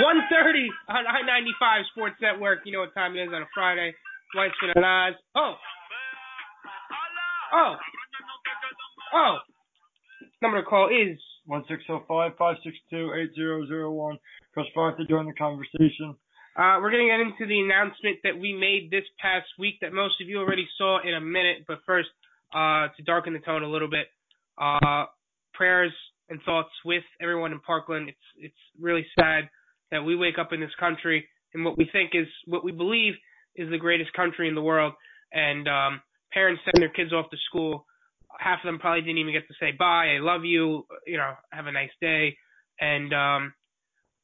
One thirty on I ninety five Sports Network. You know what time it is on a Friday. Weissman and Oz. Oh. Oh. Oh. Number to call is one six zero five five six two eight zero zero one. Press five to join the conversation. Uh, we're going to get into the announcement that we made this past week that most of you already saw in a minute. But first, uh, to darken the tone a little bit, uh, prayers and thoughts with everyone in Parkland. It's it's really sad that we wake up in this country and what we think is what we believe is the greatest country in the world, and um, parents send their kids off to school. Half of them probably didn't even get to say bye, I love you, you know, have a nice day, and um,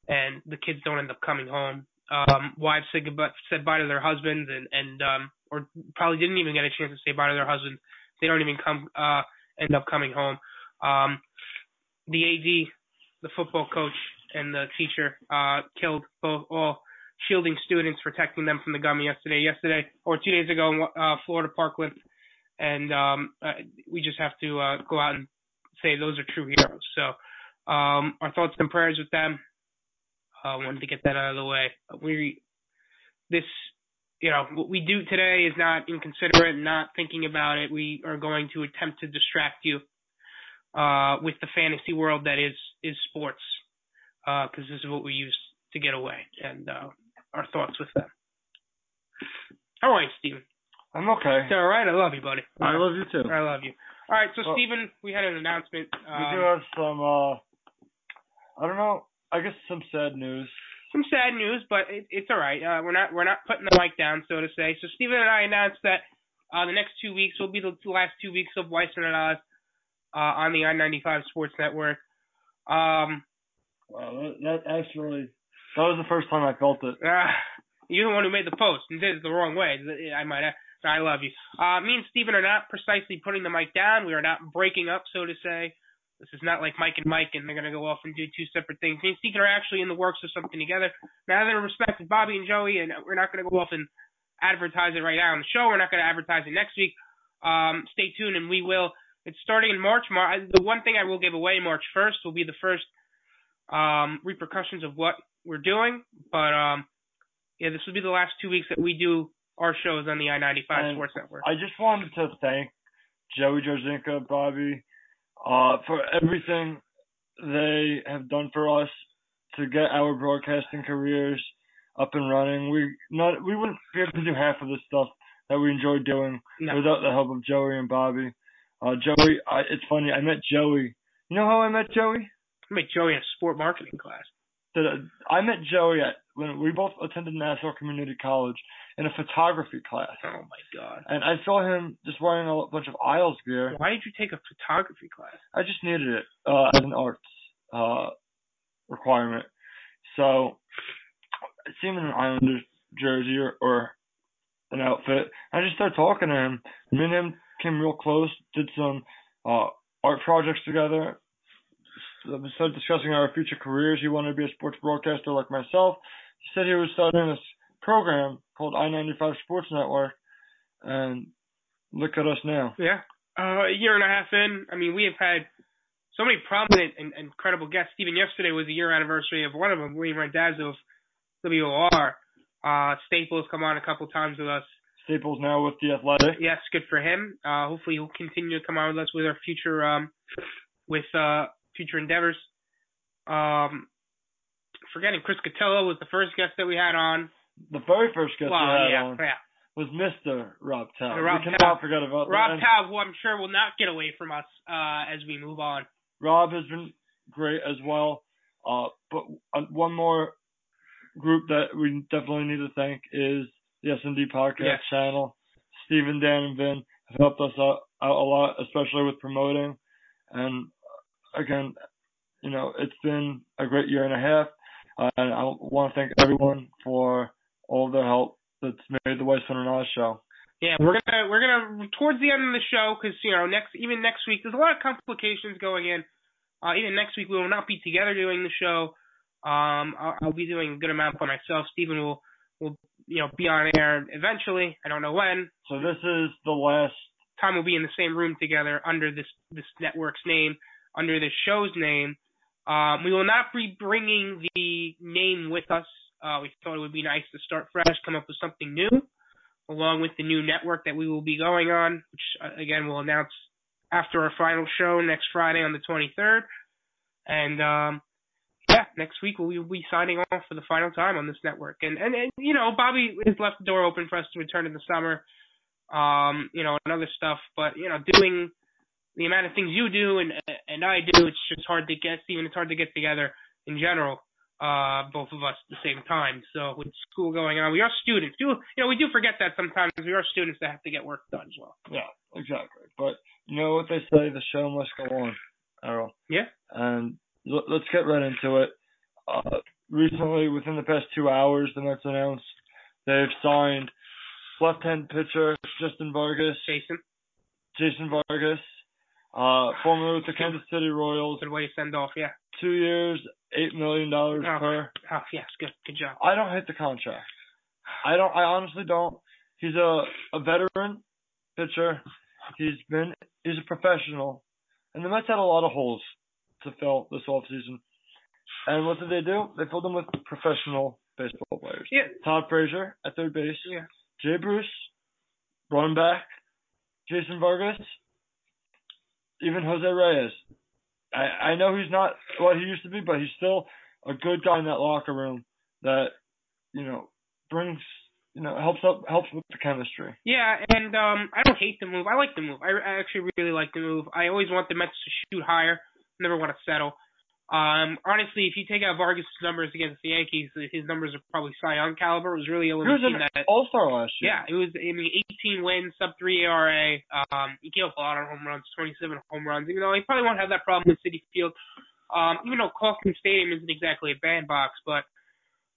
and the kids don't end up coming home. Um, wives said goodbye, said bye to their husbands, and and um, or probably didn't even get a chance to say bye to their husbands. They don't even come uh, end up coming home. Um, the AD, the football coach, and the teacher uh, killed both all shielding students, protecting them from the gun yesterday. Yesterday or two days ago in uh, Florida Parkland, and um, uh, we just have to uh, go out and say those are true heroes. So um, our thoughts and prayers with them. Uh, wanted to get that out of the way. We this you know what we do today is not inconsiderate, not thinking about it. We are going to attempt to distract you uh, with the fantasy world that is is sports, because uh, this is what we use to get away, and uh, our thoughts with them. How are you, Steven? I'm okay. all right. I love you, buddy. I love you too. I love you. All right, so well, Steven, we had an announcement. Um, we do have some. uh I don't know. I guess some sad news. Some sad news, but it, it's all right. Uh, we're not we're not putting the mic down, so to say. So Steven and I announced that uh, the next two weeks will be the last two weeks of Weissman and Oz uh, on the I-95 Sports Network. Um, wow, that, that actually that was the first time I felt it. Uh, you're the one who made the post and did it the wrong way. I might have. I love you. Uh, me and Steven are not precisely putting the mic down. We are not breaking up, so to say. This is not like Mike and Mike, and they're going to go off and do two separate things. Me and Steven are actually in the works of something together. Now, out of respect Bobby and Joey, and we're not going to go off and advertise it right now on the show. We're not going to advertise it next week. Um, stay tuned, and we will it's starting in March. Mar- the one thing I will give away March 1st will be the first um, repercussions of what we're doing. But um, yeah, this will be the last two weeks that we do our shows on the I-95 Sports Network. I just wanted to thank Joey Jarzinka, Bobby, uh, for everything they have done for us to get our broadcasting careers up and running. We not we wouldn't be able to do half of the stuff that we enjoy doing no. without the help of Joey and Bobby. Uh, Joey, I, it's funny. I met Joey. You know how I met Joey? I met Joey in a sport marketing class. I met Joey at when we both attended Nassau Community College in a photography class. Oh my god! And I saw him just wearing a bunch of Isles gear. Why did you take a photography class? I just needed it uh, as an arts uh, requirement. So I see him in an Islanders jersey or, or an outfit. I just started talking to him. Me and him came real close, did some uh, art projects together. We started discussing our future careers. He wanted to be a sports broadcaster like myself. He said he was starting this program called I-95 Sports Network, and look at us now. Yeah, uh, a year and a half in. I mean, we have had so many prominent and, and incredible guests. Even yesterday was the year anniversary of one of them, William Randazzo of WOR. Uh, Staples come on a couple times with us. Staples now with the Athletic. Yes, good for him. Uh, hopefully he'll continue to come on with us with our future um, with uh, future endeavors. Um, forgetting Chris Cotillo was the first guest that we had on. The very first guest well, we had yeah, on yeah. was Mr. Rob Taub. Rob we cannot forget about Rob that. Taub, who I'm sure will not get away from us uh, as we move on. Rob has been great as well. Uh, but uh, one more group that we definitely need to thank is the S&D podcast yes. channel. Stephen, Dan, and Vin have helped us out, out a lot, especially with promoting. And again, you know, it's been a great year and a half. Uh, and I want to thank everyone for all the help that's made the Weissman and Oz show. Yeah, we're gonna we're gonna towards the end of the show because you know next even next week there's a lot of complications going in. Uh, even next week we will not be together doing the show. Um, I'll, I'll be doing a good amount by myself. Stephen will will you know be on air eventually. I don't know when. So this is the last time we'll be in the same room together under this this network's name, under this show's name. Um, we will not be bringing the name with us. Uh, we thought it would be nice to start fresh, come up with something new, along with the new network that we will be going on, which uh, again we'll announce after our final show next Friday on the 23rd. And um, yeah, next week we'll be signing off for the final time on this network. And, and and you know, Bobby has left the door open for us to return in the summer, um, you know, and other stuff. But you know, doing the amount of things you do and and I do, it's just hard to get. Even it's hard to get together in general. Uh, both of us at the same time. So with school going on, we are students. Do you know we do forget that sometimes we are students that have to get work done as well. Yeah, exactly. But you know what they say, the show must go on, Errol. Yeah. And let's get right into it. Uh, recently, within the past two hours, the Mets announced they've signed left-hand pitcher Justin Vargas. Jason. Jason Vargas, uh, former with the Kansas City Royals. Good way to send off, yeah. Two years, eight million dollars oh, per. Oh yes, good, good job. I don't hate the contract. I don't. I honestly don't. He's a a veteran pitcher. He's been. He's a professional, and the Mets had a lot of holes to fill this offseason. And what did they do? They filled them with professional baseball players. Yeah. Todd Frazier at third base. Yeah. Jay Bruce, running back. Jason Vargas, even Jose Reyes. I I know he's not what he used to be, but he's still a good guy in that locker room that you know brings you know helps up helps with the chemistry. Yeah, and um I don't hate the move. I like the move. I, I actually really like the move. I always want the Mets to shoot higher never want to settle. Um, honestly, if you take out Vargas' numbers against the Yankees, his numbers are probably Cy Young caliber. It was really only he was an that All Star last year. Yeah, it was. I mean, 18 wins, sub three ERA. Um, he gave up a lot of home runs, 27 home runs. Even though he probably won't have that problem with Citi Field. Um, even though Kauffman Stadium isn't exactly a bandbox, but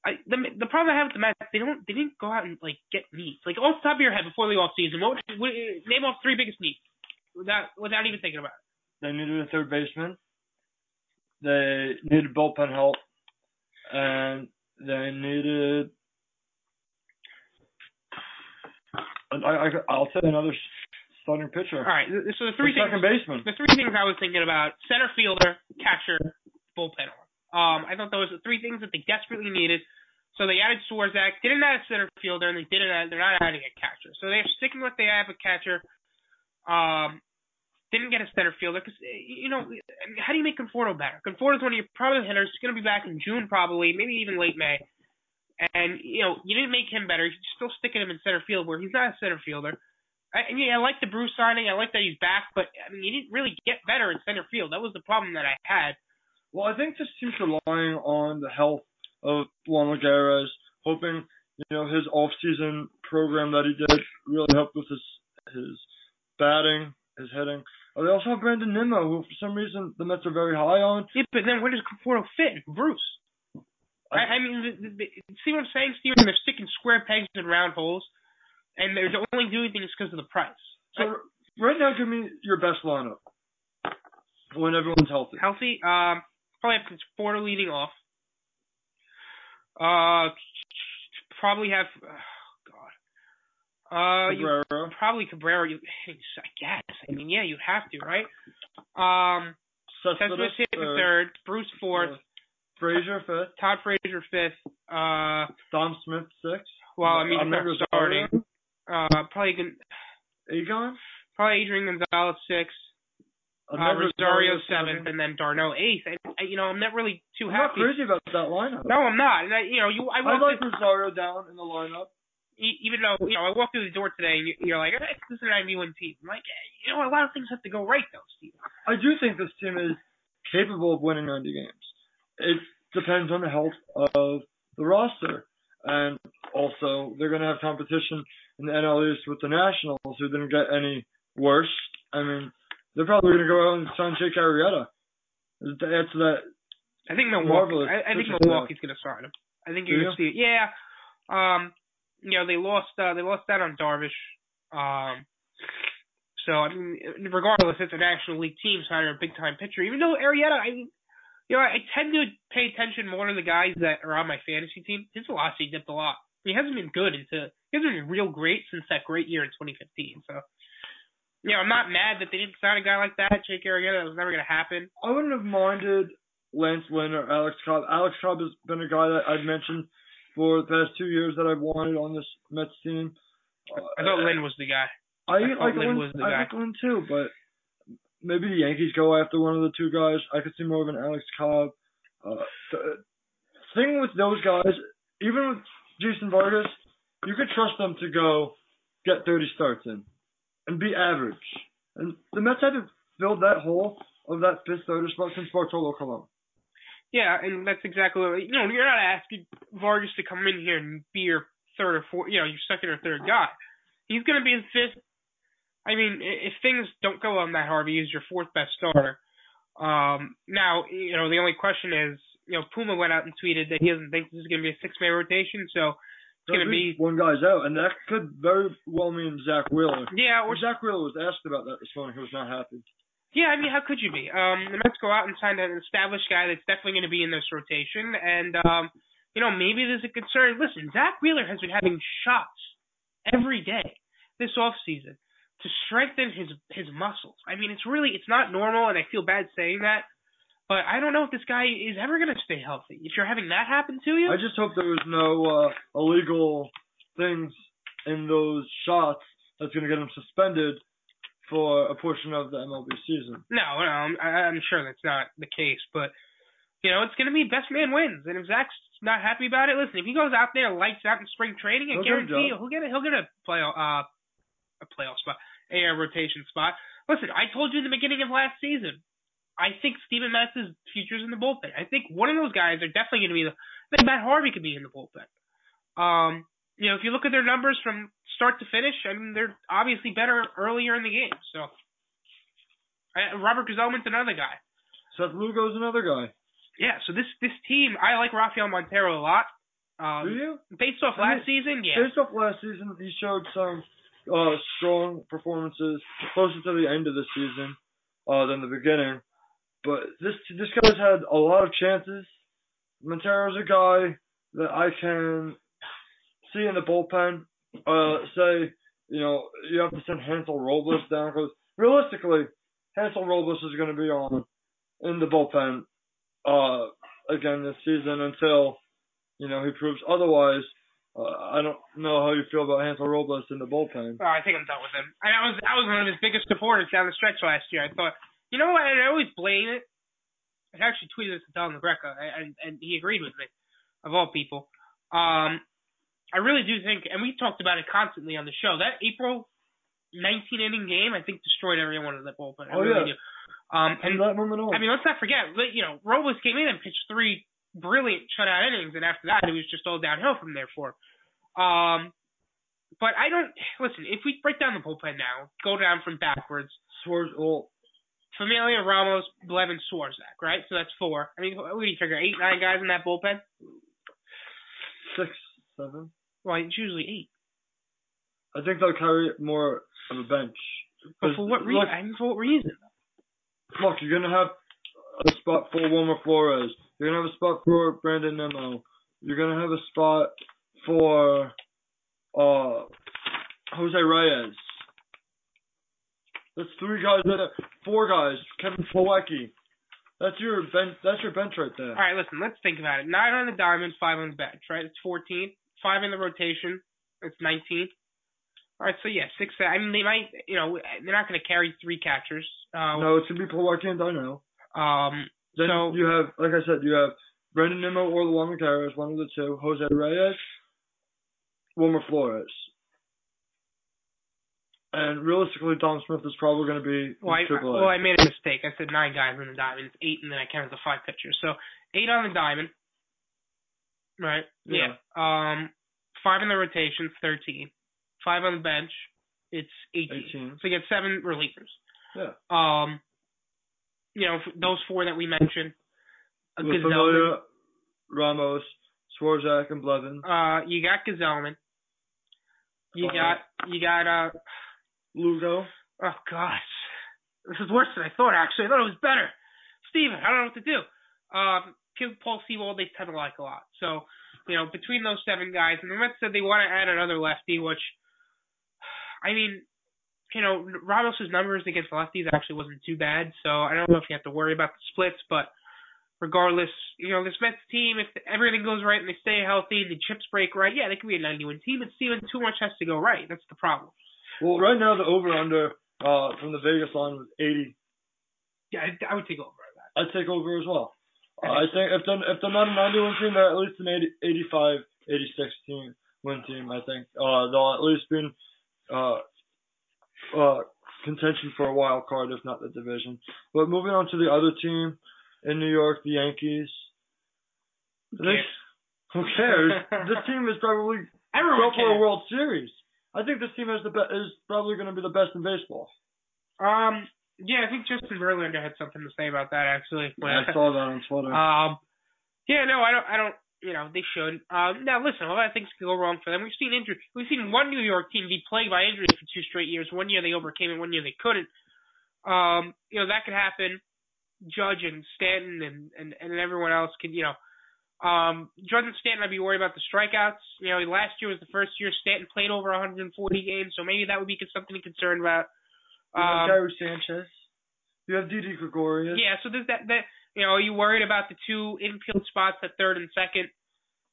I, the the problem I have with the Mets, they don't they didn't go out and like get needs. Like off the top of your head before the off season, what, what name off three biggest needs without without even thinking about it. They needed a third baseman. They needed bullpen help, and they needed. I, I I'll say another starting pitcher. All right, so the three the things. Second baseman. The three things I was thinking about: center fielder, catcher, bullpen. Um, I thought those were the three things that they desperately needed. So they added Swarzak, didn't add a center fielder, and they didn't add, they're not adding a catcher. So they're sticking with they have a catcher. Um, didn't get a center fielder because eh, you know how do you make Conforto better? Conforto's one of your probably hitters. He's going to be back in June probably, maybe even late May. And you know you didn't make him better. You're still sticking him in center field where he's not a center fielder. I, and yeah, I like the Bruce signing. I like that he's back, but I mean, you didn't really get better in center field. That was the problem that I had. Well, I think this team's relying on the health of Juan Lagares, hoping you know his off-season program that he did really helped with his his batting, his hitting. Oh, they also have Brandon Nimmo, who for some reason the Mets are very high on. Yeah, but then where does Conforto fit? Bruce. I, I mean, the, the, the, see what I'm saying, Steven? They're sticking square pegs in round holes, and they're only doing things because of the price. So I, right now, give me your best lineup when everyone's healthy. Healthy, um, probably have Conforto leading off. Uh, probably have. Uh, uh, Cabrera. You, probably Cabrera. You, I guess. I mean, yeah, you have to, right? Um, Cespedes hit third. third. Bruce fourth. Frazier fifth. Todd Frazier fifth. Uh, Dom Smith sixth. Well, I mean, not starting. Uh, probably can. Egon. Probably Adrian Gonzalez sixth. Uh, Rosario seventh, and then d'Arnaud eighth. And you know, I'm not really too I'm happy. not crazy about that lineup. No, I'm not. And I, you know, you I, I like Rosario down in the lineup even though you know I walked through the door today and you're like, eh, this is an IB1 team. I'm like, you know, a lot of things have to go right though, Steve. I do think this team is capable of winning 90 games. It depends on the health of the roster, and also they're going to have competition in the NL East with the Nationals, who didn't get any worse. I mean, they're probably going to go out and sign Jake Arrieta. That's that. I think Milwaukee. I, I think Milwaukee's going to sign him. I think you're going to see it. Yeah. Um, you know, they lost uh, they lost that on Darvish. Um, so I mean, regardless, it's a National League team signing a big time pitcher. Even though Arrieta, I mean, you know, I tend to pay attention more to the guys that are on my fantasy team. His velocity dipped a lot. He hasn't been good into he hasn't been real great since that great year in 2015. So, you know, I'm not mad that they didn't sign a guy like that, Jake Arrieta. That was never going to happen. I wouldn't have minded Lance Lynn or Alex Cobb. Alex Cobb has been a guy that I've mentioned for the past two years that I've wanted on this Mets team. I thought Lynn was the guy. I, I like Lynn Lynn, was the I guy. like Lynn too, but maybe the Yankees go after one of the two guys. I could see more of an Alex Cobb. Uh, the thing with those guys, even with Jason Vargas, you could trust them to go get 30 starts in and be average. And the Mets haven't filled that hole of that fifth starter spot since Bartolo Colon. Yeah, and that's exactly what you know. You're not asking Vargas to come in here and be your third or fourth, you know, your second or third guy. He's going to be in fifth. I mean, if things don't go on that Harvey, he's your fourth best starter. Um, now, you know, the only question is, you know, Puma went out and tweeted that he doesn't think this is going to be a six-man rotation, so it's going to be one guy's out, and that could very well mean Zack Wheeler. yeah, Or Zack Wheeler was asked about that this morning. He was not happy. Yeah, I mean, how could you be? Um, the Mets go out and sign an established guy that's definitely going to be in this rotation, and um, you know, maybe there's a concern. Listen, Zack Wheeler has been having shots every day this off season to strengthen his his muscles. I mean, it's really it's not normal, and I feel bad saying that, but I don't know if this guy is ever going to stay healthy. If you're having that happen to you, I just hope there was no uh, illegal things in those shots that's going to get him suspended for a portion of the MLB season. No, no, I'm, I'm sure that's not the case, but you know, it's going to be best man wins, and if Zack's not happy about it, listen, if he goes out there lights out in spring training, I He'll guarantee you he'll get a he'll get a play uh a playoff spot, a rotation spot. Listen, I told you in the beginning of last season, I think Steven Matz' future's in the bullpen. I think one of those guys are definitely going to be the. I think Matt Harvey could be in the bullpen. Um, you know, if you look at their numbers from start to finish, I mean, they're obviously better earlier in the game. So, Robert Gsellman's another guy. Seth Lugo's another guy. Yeah, so this this team, I like Rafael Montero a lot. Um, Do you? Based off I last season, yeah. Based off last season, he showed some uh, strong performances closer to the end of the season uh, than the beginning. But this this guy's had a lot of chances. Montero's a guy that I can see in the bullpen. Uh, say, you know, you have to send Hansel Robles down because realistically, Hansel Robles is going to be on in the bullpen uh, again this season until you know he proves otherwise. Uh, I don't know how you feel about Hansel Robles in the bullpen. Oh, I think I'm done with him. I, I was I was one of his biggest supporters down the stretch last year. I thought, you know what? I always blame it. I actually tweeted this to Don LaGreca, and and he agreed with me, of all people. Um, I really do think, and we talked about it constantly on the show. That April 19 inning game, I think, destroyed everyone in that bullpen. I Oh, really yeah. do. Um, and I mean, let's not forget, you know, Robles came in and pitched three brilliant shutout innings, and after that, it was just all downhill from there for him. Um, but I don't listen. If we break down the bullpen now, go down from backwards. Suarez, well, Familia, Ramos, Blevin, Swarzak, right? So that's four. I mean, what do you figure? Eight, nine guys in that bullpen? six, seven. Well, it's usually eight. I think they'll carry more of a bench. But for what reason? Look, for what reason? look, you're gonna have a spot for Wilmer Flores. You're gonna have a spot for Brandon Nimmo. You're gonna have a spot for uh Jose Reyes. That's three guys. That four guys. Kevin Plawecki. That's your bench. That's your bench right there. All right, listen. Let's think about it. Nine on the diamond, five on the bench, right? It's fourteen. Five in the rotation. It's nineteen. All right, so yeah, six. I mean, they might. You know, they're not going to carry three catchers. Uh, No, it's gonna be Plawecki and Dino. Um. Then So- you have, like I said, you have Brandon Nimmo or the Juan Lagares, one of the two. Jose Reyes, Wilmer Flores. And realistically, Dom Smith is probably going to be Well, I, in Triple A. well, I made a mistake. I said nine guys on the diamond. It's eight, and then I counted the five pitchers. So eight on the diamond, right? Yeah. Um, five in the rotation, thirteen. Five on the bench, it's eighteen. 18. So you get seven relievers. Yeah. Um, you know, f- those four that we mentioned. Uh, Gsellman. Ramos, Swarzak, and Blevin. Uh, you got Gsellman. You Uh, got you got uh Lugo. oh gosh. This is worse than I thought actually. I thought it was better. Steven, I don't know what to do. Um Paul Sewald they tend to like a lot. So You know, between those seven guys, and the Mets said they want to add another lefty, which, I mean, you know, Ramos's numbers against lefties actually wasn't too bad, so I don't know if you have to worry about the splits, but regardless, you know, this Mets team, if everything goes right and they stay healthy and the chips break right, yeah, they could be a 90 win team, but Steven, too much has to go right. That's the problem. Well, right now the over under uh from the Vegas line was 80. Yeah, I, I would take over that. I'd take over as well. I think if they're if they're not a 90 win team, they're at least an 80, 85, 86 team win team. I think uh, they'll at least be in uh, uh, contention for a wild card, if not the division. But moving on to the other team in New York, the Yankees. Who They- cares? who cares? this team is probably Everyone go for a. World Series. I think this team is the be- is probably going to be the best in baseball. Um, yeah, I think Justin Verlander had something to say about that actually. I saw that on Twitter. Um, yeah, no, I don't. I don't. You know, they should. Um, now listen, a lot of things can go wrong for them. We've seen injury. We've seen one New York team be plagued by injuries for two straight years. One year they overcame it. One year they couldn't. Um, you know that could happen. Judge and Stanton and and and everyone else can. You know, um, Judge and Stanton, I'd be worried about the strikeouts. You know, last year was the first year Stanton played over 140 games, so maybe that would be something to concern about. You have Um, Gary Sanchez. You have Didi Gregorius. yeah, so does that that you know, are you worried about the two infield spots at third and second?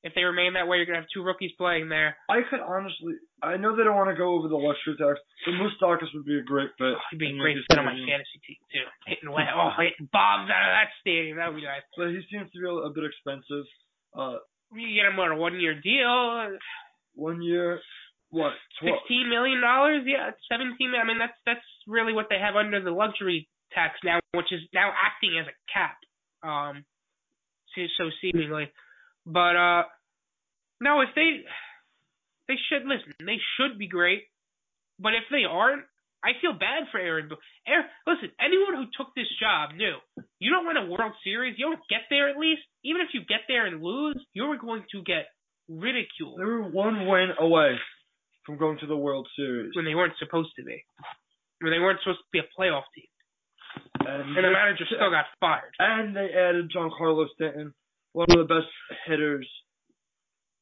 If they remain that way, you're gonna have two rookies playing there. I could honestly, I know they don't want to go over the luxury tax, but Moustakas would be a great fit. Oh, he'd be a great Yankees fit on my fantasy team too. Hitting away, oh, hitting bombs out of that stadium. That would be nice. But he seems to be a, a bit expensive. Uh, You get him on a one year deal, one year, what, twelve? sixteen million dollars. Yeah, seventeen. I mean, that's that's really what they have under the luxury tax now, which is now acting as a cap. Um, so, so seemingly, but uh, no, if they they should listen, they should be great. But if they aren't, I feel bad for Aaron. Boone. Aaron, listen, anyone who took this job knew you don't win a World Series, you don't get there at least. Even if you get there and lose, you're going to get ridiculed They were one win away from going to the World Series. when they weren't supposed to be. They weren't supposed to be a playoff team. And, And the manager still got fired. and they added Giancarlo Stanton, one of the best hitters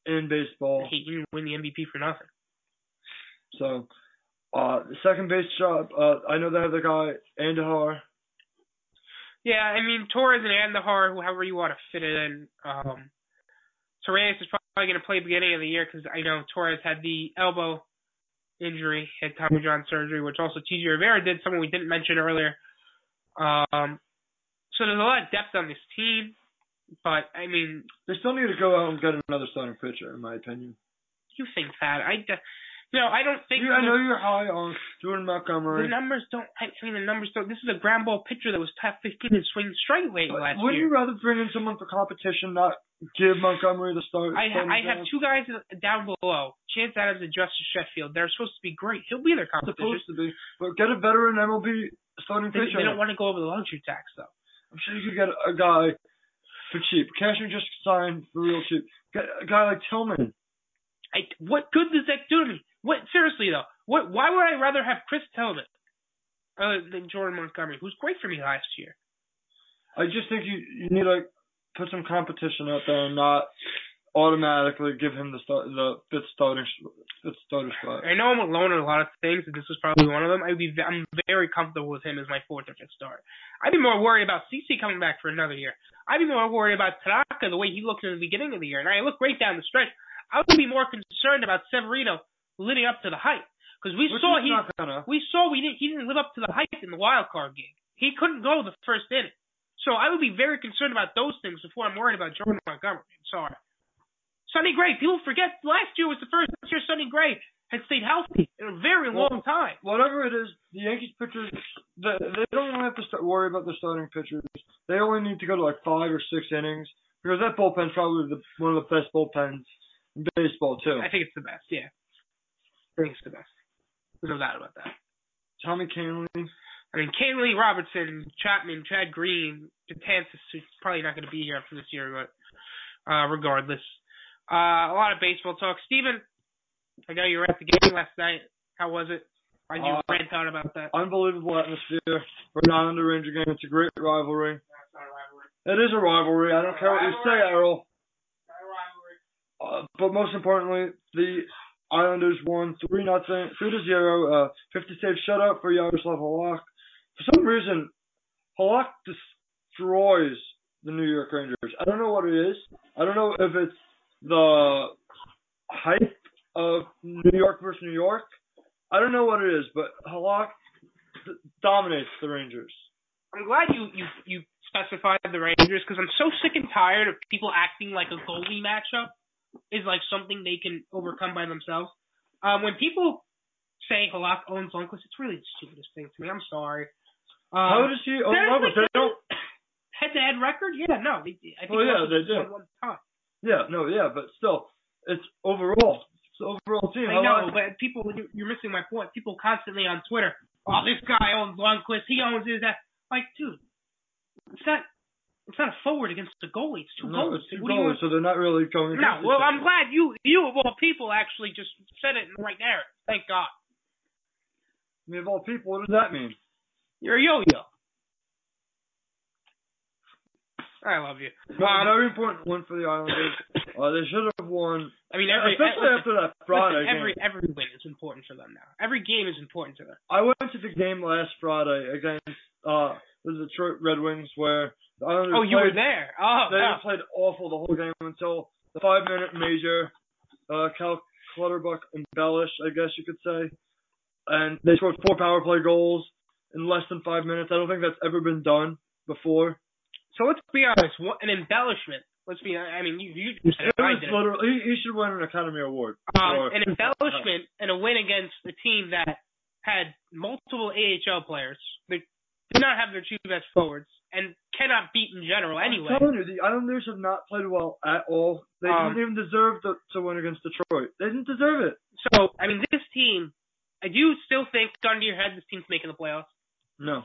in baseball. He didn't win the MVP for nothing. So, uh, the second base job, uh, I know they have the guy, Andujar. Yeah, I mean Torres and Andujar, however you want to fit it in. Um, Torres is probably going to play beginning of the year because I know Torres had the elbow injury, had Tommy John surgery, which also TJ Rivera did, someone we didn't mention earlier. Um, so there's a lot of depth on this team, but I mean, They still need to go out and get another starting pitcher, in my opinion. you think that? I, you know, I don't think. You, I know you're high on Jordan Montgomery. The numbers don't. I mean, the numbers don't. This is a ground ball pitcher that was top 15 in swing strike rate But last Wouldn't year. you rather bring in someone for competition, not give Montgomery the start? I I have two guys down below, Chance Adams and Justus Sheffield. They're supposed to be great. He'll be their competition. supposed to be, but get a veteran MLB starting They, pitcher. they don't want to go over the luxury tax though. I'm sure you could get a guy for cheap. Cashman just signed for real cheap. Get a guy like Tillman. I, what good does that do to me? What seriously though? What? Why would I rather have Chris Tillman other than Jordan Montgomery, who's great for me last year? I just think you you need to put some competition out there and not automatically give him the start the fifth starting fifth starter spot. I know I'm alone in a lot of things, and this was probably one of them. I'd be I'm very comfortable with him as my fourth or fifth start. I'd be more worried about CC coming back for another year. I'd be more worried about Tanaka the way he looked in the beginning of the year, and I look great down the stretch. I would be more concerned about Severino living up to the hype because we Which saw he we saw we didn't he didn't live up to the hype in the wild card game. He couldn't go the first inning. So I would be very concerned about those things before I'm worried about Jordan Montgomery. I'm sorry. Sonny Gray, people forget last year was the first year Sonny Gray had stayed healthy in a very Well, long time. Whatever it is, the Yankees pitchers they, they don't even have to start worry about the starting pitchers. They only need to go to like five or six innings because that bullpen's probably the, one of the best bullpens in baseball too. I think it's the best, yeah. I think it's the best. There's no doubt about that. Tommy Kahnle. I mean, Kahnle Robertson, Chapman, Chad Green, Katansis, who's probably not going to be here after this year, but uh, regardless. Uh, a lot of baseball talk. Steven, I know you were at the game last night. How was it? Why'd you Uh, rant out about that? Unbelievable atmosphere for a nine under Ranger game. It's a great rivalry. A rivalry. It is a rivalry. I don't care what you say, Errol. Not a rivalry. Uh, but most importantly, the Islanders won three nothing, three to zero. Uh, 50 save shutout for Yaroslav Halak. For some reason, Halak destroys the New York Rangers. I don't know what it is. I don't know if it's the hype of New York versus New York. I don't know what it is, but Halak dominates the Rangers. I'm glad you you you specified the Rangers because I'm so sick and tired of people acting like a goalie matchup is like something they can overcome by themselves. Um, when people say Halak owns Lundqvist, it's really the stupidest thing to me. I'm sorry. Um, How does he own Lundqvist? They don't. Head-to-head record? Yeah, no. They, I think Well, yeah, they do. One time. Yeah, no, yeah, but still, it's overall. It's overall team. I know, but people, you're- missing my point. People constantly on Twitter, oh, this guy owns Lundqvist. He owns his that. Like, dude, it's not. It's not a forward against the goalie. It's two no, goals. it's two do so they're not really going. No, well, I'm glad you, you of all people, actually just said it in the right narrative. Thank God. I mean, of all people, what does that mean? You're a yo-yo. I love you. No, Um, very important win for the Islanders. Uh, they should have won, I mean, every especially listen, after that Friday listen, every game. every win is important for them now. Every game is important to them. I went to the game last Friday against uh, the Detroit Red Wings where the Islanders Oh, you were played, there. Oh, They wow. played awful the whole game until the five-minute major. Uh, Cal Clutterbuck embellished, I guess you could say, and they scored four power play goals in less than five minutes. I don't think that's ever been done before. So let's be honest. What, an embellishment. Let's be. I mean, you you said It it. I was did literally he, he should win an Academy Award. Um, an embellishment and a win against a team that had multiple AHL players. They did not have their two best forwards and cannot beat in general anyway. I'm telling you, the Islanders have not played well at all. They Um, didn't even deserve to, to win against Detroit. They didn't deserve it. So I mean, this team. I do still think, gun to your head, this team's making the playoffs. No.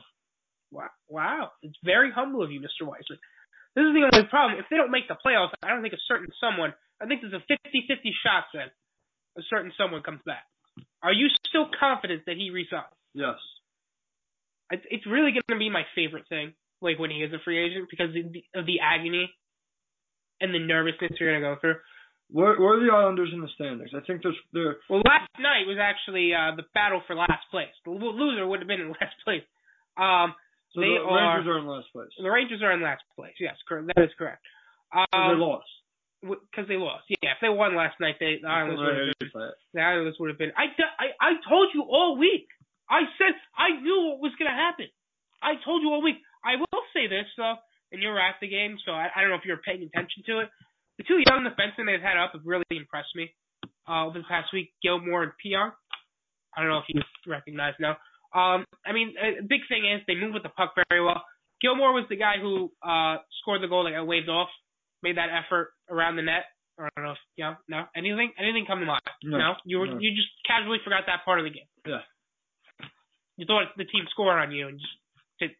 Wow, wow, it's very humble of you, Mr. Weiser. This is the only problem. If they don't make the playoffs, I don't think a certain someone. I think there's a 50-50 shot that a certain someone comes back. Are you still confident that he resigns? Yes. It's it's really going to be my favorite thing, like when he is a free agent, because of the, of the agony and the nervousness you're going to go through. Where, where are the Islanders in the standings? I think there's they're Well, last night was actually uh, the battle for last place. The loser would have been in last place. Um, so They the are- Rangers are in last place. the Rangers are in last place. Yes, correct. That is correct. 'Cause they Um, lost. because they lost. Yeah, if they won last night, they the Islanders would have been. The Islanders would have been. I, I I told you all week. I said I knew what was going to happen. I told you all week. I will say this though, and you were at the game, so I, I don't know if you were paying attention to it. The two young defensemen they've had up have really impressed me uh, over the past week. Gilmore and Pion. I don't know if you recognize now. Um, I mean, a big thing is they move with the puck very well. Gilmore was the guy who uh scored the goal that got waved off, made that effort around the net. I don't know if yeah, no, anything, anything come to mind? No, you were no. you just casually forgot that part of the game. Yeah. You thought the team scored on you and just just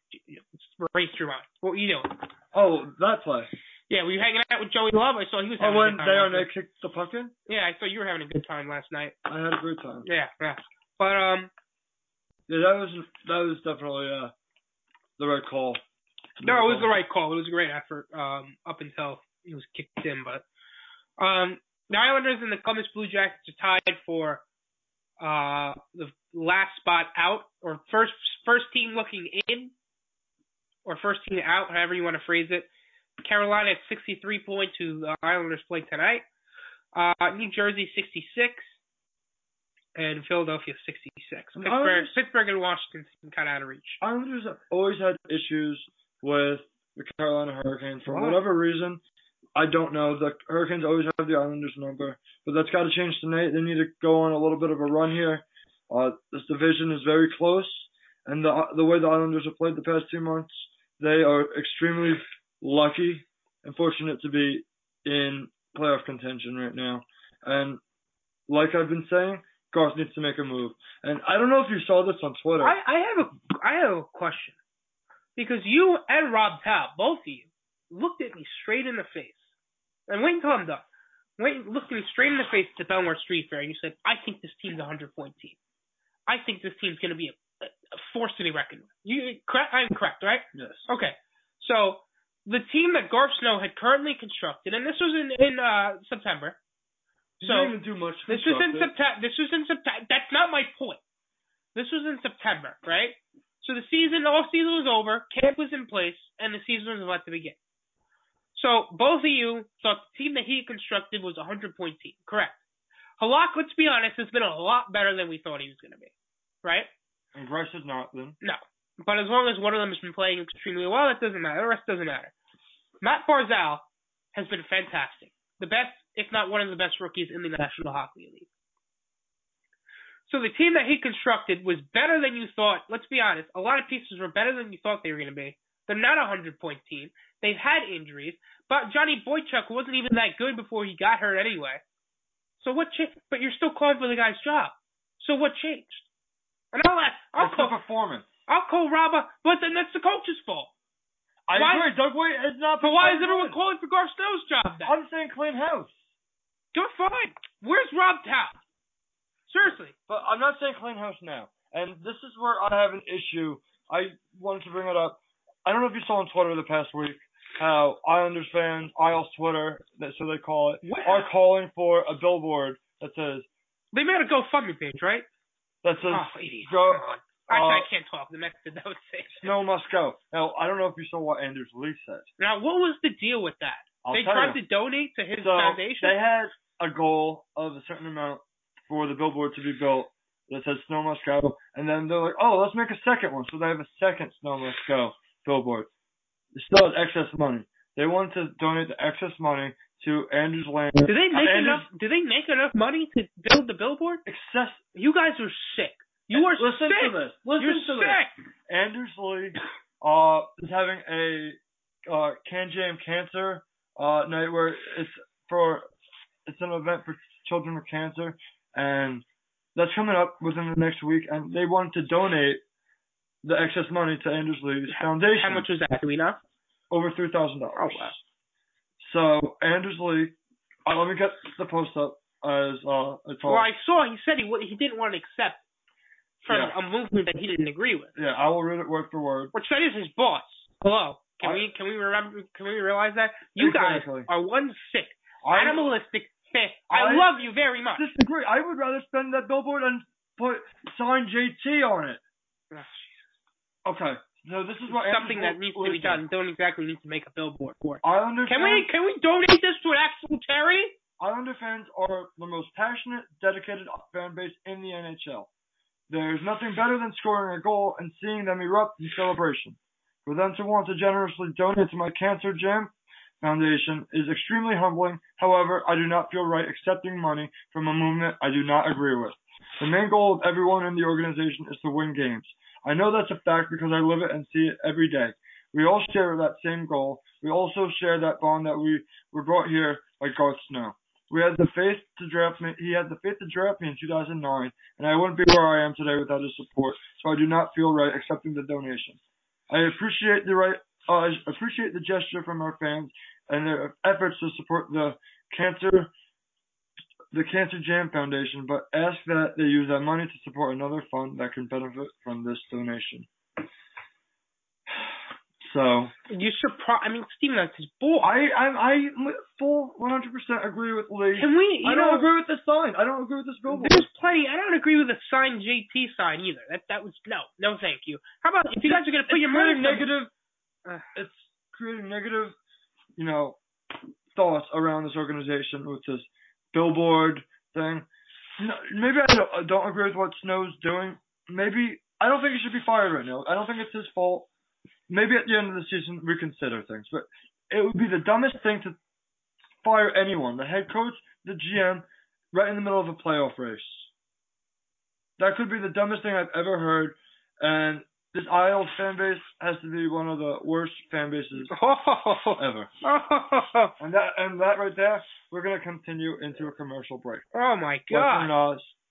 erased your mind. What were you doing? Oh, that play. Yeah, were you hanging out with Joey Love? I saw he was Oh, having when a good time. they kicked the puck in? Yeah, I saw you were having a good time last night. I had a great time. Yeah, yeah. But um, Yeah, that was that was definitely uh the right call. No, it was the right call. It was a great effort um, up until he was kicked in. But um, the Islanders and the Columbus Blue Jackets are tied for uh, the last spot out, or first first team looking in, or first team out, however you want to phrase it. Carolina at 63 points, who the Islanders play tonight. Uh, New Jersey 66, and Philadelphia 66. Pittsburgh, Islanders- Pittsburgh and Washington seem kind of out of reach. Islanders have always had issues with the Carolina Hurricanes for Why? whatever reason. I don't know. The Hurricanes always have the Islanders number, but that's got to change tonight. They need to go on a little bit of a run here. Uh, this division is very close, and the the way the Islanders have played the past two months, they are extremely lucky and fortunate to be in playoff contention right now. And like I've been saying, Garth needs to make a move. And I don't know if you saw this on Twitter. I, I have a I have a question because you and Rob Taub, both of you, looked at me straight in the face, and wait until I'm done. Wait, looked at me straight in the face at the Bellmore Street Fair, and you said, "I think this team's a hundred point team. I think this team's going to be a, a force to be reckoned with." You correct? I'm correct, right? yes. Okay. So the team that Garth Snow had currently constructed, and this was in in uh, September, So, didn't even do much. This was in. September. This was in September. That's not my point. This was in September, right? So the season, the off season was over, camp was in place, and the season was about to begin. So both of you thought the team that he constructed was a hundred point team, correct? Halak, let's be honest, has been a lot better than we thought he was going to be, right? And Greiss has not been. No, but as long as one of them has been playing extremely well, that doesn't matter. The rest doesn't matter. Matt Barzal has been fantastic, the best, if not one of the best rookies in the National Hockey League. So the team that he constructed was better than you thought. Let's be honest. A lot of pieces were better than you thought they were going to be. They're not a hundred point team. They've had injuries, but Johnny Boychuk wasn't even that good before he got hurt anyway. So what changed? But you're still calling for the guy's job. So what changed? And I'll I'll It's call the performance. I'll call Raba, but then that's the coach's fault. I Why- agree. Doug Weight has not. But why is everyone calling for Garth Snow's job then? I'm saying clean house. Go fine. Where's Rob Taub? Seriously. But I'm not saying clean house now. And this is where I have an issue. I wanted to bring it up. I don't know if you saw on Twitter the past week how Islanders fans, Isles Twitter, that so they call it, What? are calling for a billboard that says They made a GoFundMe page, right? that says Oh, idiot. go. Actually, uh, I can't talk. The next that would say. snow must go. Now I don't know if you saw what Anders Lee said. Now, what was the deal with that? I'll they tried you. to donate to his so foundation. they had a goal of a certain amount for the billboard to be built that says Snow Must Go, and then they're like, oh, let's make a second one. So they have a second Snow Must Go billboard. It still has excess money. They want to donate the excess money to Andrews Land. do they make Andrews- enough? Do they make enough money to build the billboard? Excess. You guys are sick. You are Listen sick. to this. Listen You're to sick. this. Anders Lee uh, is having a uh, Can Jam Cancer uh, night where it's for it's an event for children with cancer, and that's coming up within the next week. And they want to donate the excess money to Anders Lee's foundation. How much was that? Do we know? Over three thousand Oh dollars. wow. So Anders Lee, uh, let me get the post up as uh, all. Well, I saw he said he he didn't want to accept from Yeah. a movement that he didn't agree with, Yeah, I will read it word for word. which that is his boss. Hello. Can I- we can we remember? Can we realize that you Exactly. guys are one sick, I animalistic fish. I, I- love you very much. disagree. I would rather spend that billboard and put sign JT on it. Ah, okay, so this is what Something that needs to be done. Don't exactly need to make a billboard for it. Islander Can we can we donate this to an actual charity? Islander fans are the most passionate, dedicated fan base in the NHL. There's nothing better than scoring a goal and seeing them erupt in celebration. For them to want to generously donate to my Cancer Jam Foundation is extremely humbling. However, I do not feel right accepting money from a movement I do not agree with. The main goal of everyone in the organization is to win games. I know that's a fact because I live it and see it every day. We all share that same goal. We also share that bond that we were brought here by Garth Snow. We had the faith to draft me. He had the faith to draft me in 2009, and I wouldn't be where I am today without his support. So I do not feel right accepting the donation. I appreciate the right, uh, I appreciate the gesture from our fans and their efforts to support the cancer, the Cancer Jam Foundation, but ask that they use that money to support another fund that can benefit from this donation. So You surprised? I mean, Steven, that's his boy. I I I full 100% agree with Lee. Can we? I know, don't agree with the sign. I don't agree with this billboard. There's plenty. I don't agree with the sign JT sign either. That that was no, no, thank you. How about if you guys are gonna put it's your money negative. Uh. It's creating negative, you know, thoughts around this organization with this billboard thing. No, maybe I don't, I don't agree with what Snow's doing. Maybe I don't think he should be fired right now. I don't think it's his fault. Maybe at the end of the season reconsider things, but it would be the dumbest thing to fire anyone, the head coach, the GM, right in the middle of a playoff race. That could be the dumbest thing I've ever heard, and this Isles fan base has to be one of the worst fan bases ever. And that and that right there, we're gonna continue into a commercial break. oh my Western god. Oz.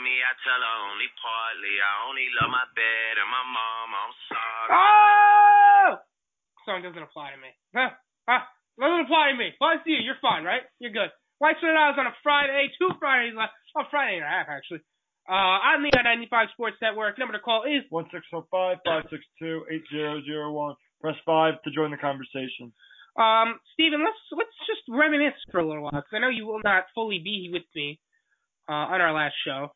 me, I tell her only partly. I only love my bed and my mom. I'm sorry. Oh! Song doesn't apply to me. Huh? Huh? Doesn't apply to me. Well, I see you. You're fine, right? You're good. White Sweater Hours on a Friday. Two Fridays left. Oh, Friday and a half, actually. Uh, on the 95 Sports Network. Number to call is One six zero five five six two eight zero zero one. Press five to join the conversation. Um, Steven, let's let's just reminisce for a little while because I know you will not fully be with me uh, on our last show.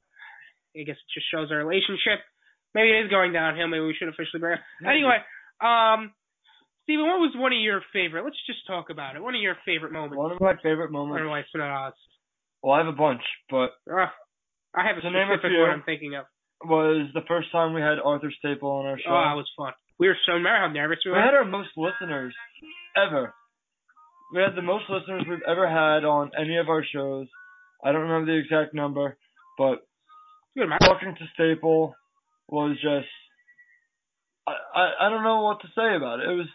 I guess it just shows our relationship. Maybe it is going downhill. Maybe we should officially break up. Anyway, um, Steven, what was one of your favorite? Let's just talk about it. One of your favorite moments. One of my favorite moments. White Sweater Hours. Well, I have a bunch, but Uh, I have a To name a specific one I'm thinking of. was the first time we had Arthur Staple on our show. Oh, that was fun. We were so remember how nervous we were. we had our most listeners ever. We had the most listeners we've ever had on any of our shows. I don't remember the exact number, but Man. talking to Staple was just I, I I don't know what to say about it. It was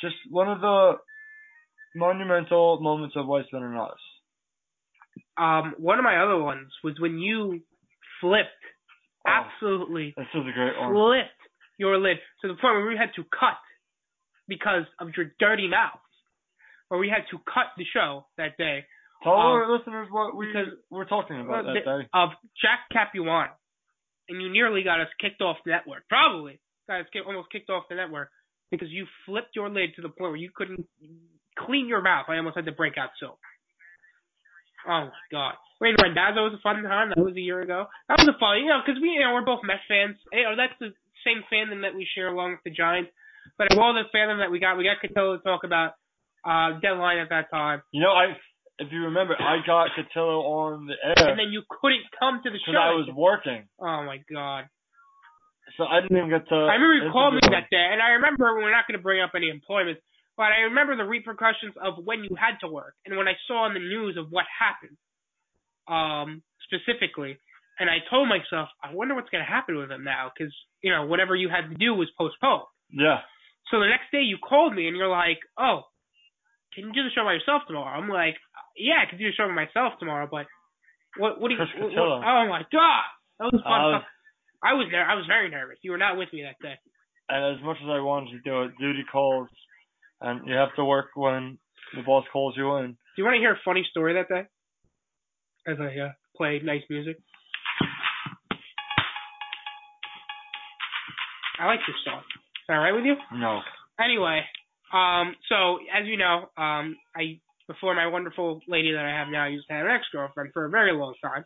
just one of the monumental moments of Center and us. Um, one of my other ones was when you flipped, Oh. absolutely This was a great one. flipped your lid to the point where we had to cut because of your dirty mouth. Where we had to cut the show that day Tell Um, our listeners what we because- were talking about uh, that the- day. of Jack Capuano, and you nearly got us kicked off the network. Probably got us ki- almost kicked off the network because you flipped your lid to the point where you couldn't clean your mouth. I almost had to break out soap. Oh my god! Wait, Randazzo was a fun time. That was a year ago. That was a fun, you know, because we, you know, we're both Mets fans. You know, that's the same fandom that we share along with the Giants. But of all the fandom that we got, we got Cotillo to talk about uh deadline at that time, You know, I if you remember, I got Cotillo on the air and then you couldn't come to the show because. I was working, oh my god! so I didn't even get to. I remember you called me that day, and I remember we're not going to bring up any employment, but I remember the repercussions of when you had to work, and when I saw on the news of what happened, um, specifically, and I told myself, I wonder what's going to happen with him now, because you know whatever you had to do was postponed. Yeah, So the next day you called me and you're like, oh, can you do the show by yourself tomorrow? I'm like, yeah, I can do the show by myself tomorrow, but what what do you? What, what, oh my god, that was fun. Uh, I was there. I was very nervous. You were not with me that day. and as much as I wanted to do it, duty calls, and you have to work when the boss calls you in. Do you want to hear a funny story that day? As I uh, play nice music. I like this song. Is that all right with you? No. Anyway, um, so as you know, um, I before my wonderful lady that I have now, used to have an ex-girlfriend for a very long time,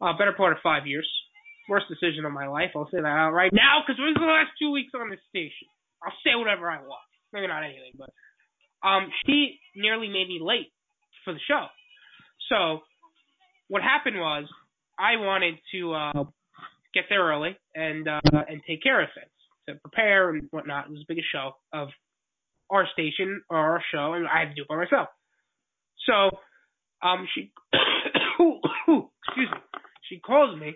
uh, better part of five years. Worst decision of my life. I'll say that out right now because it was the last two weeks on this station. I'll say whatever I want. Maybe not anything, but um, she nearly made me late for the show. So what happened was I wanted to uh, get there early and uh, and take care of things to prepare and whatnot. It was the biggest show of our station or our show, and I had to do it by myself. So, um, she, excuse me, she calls me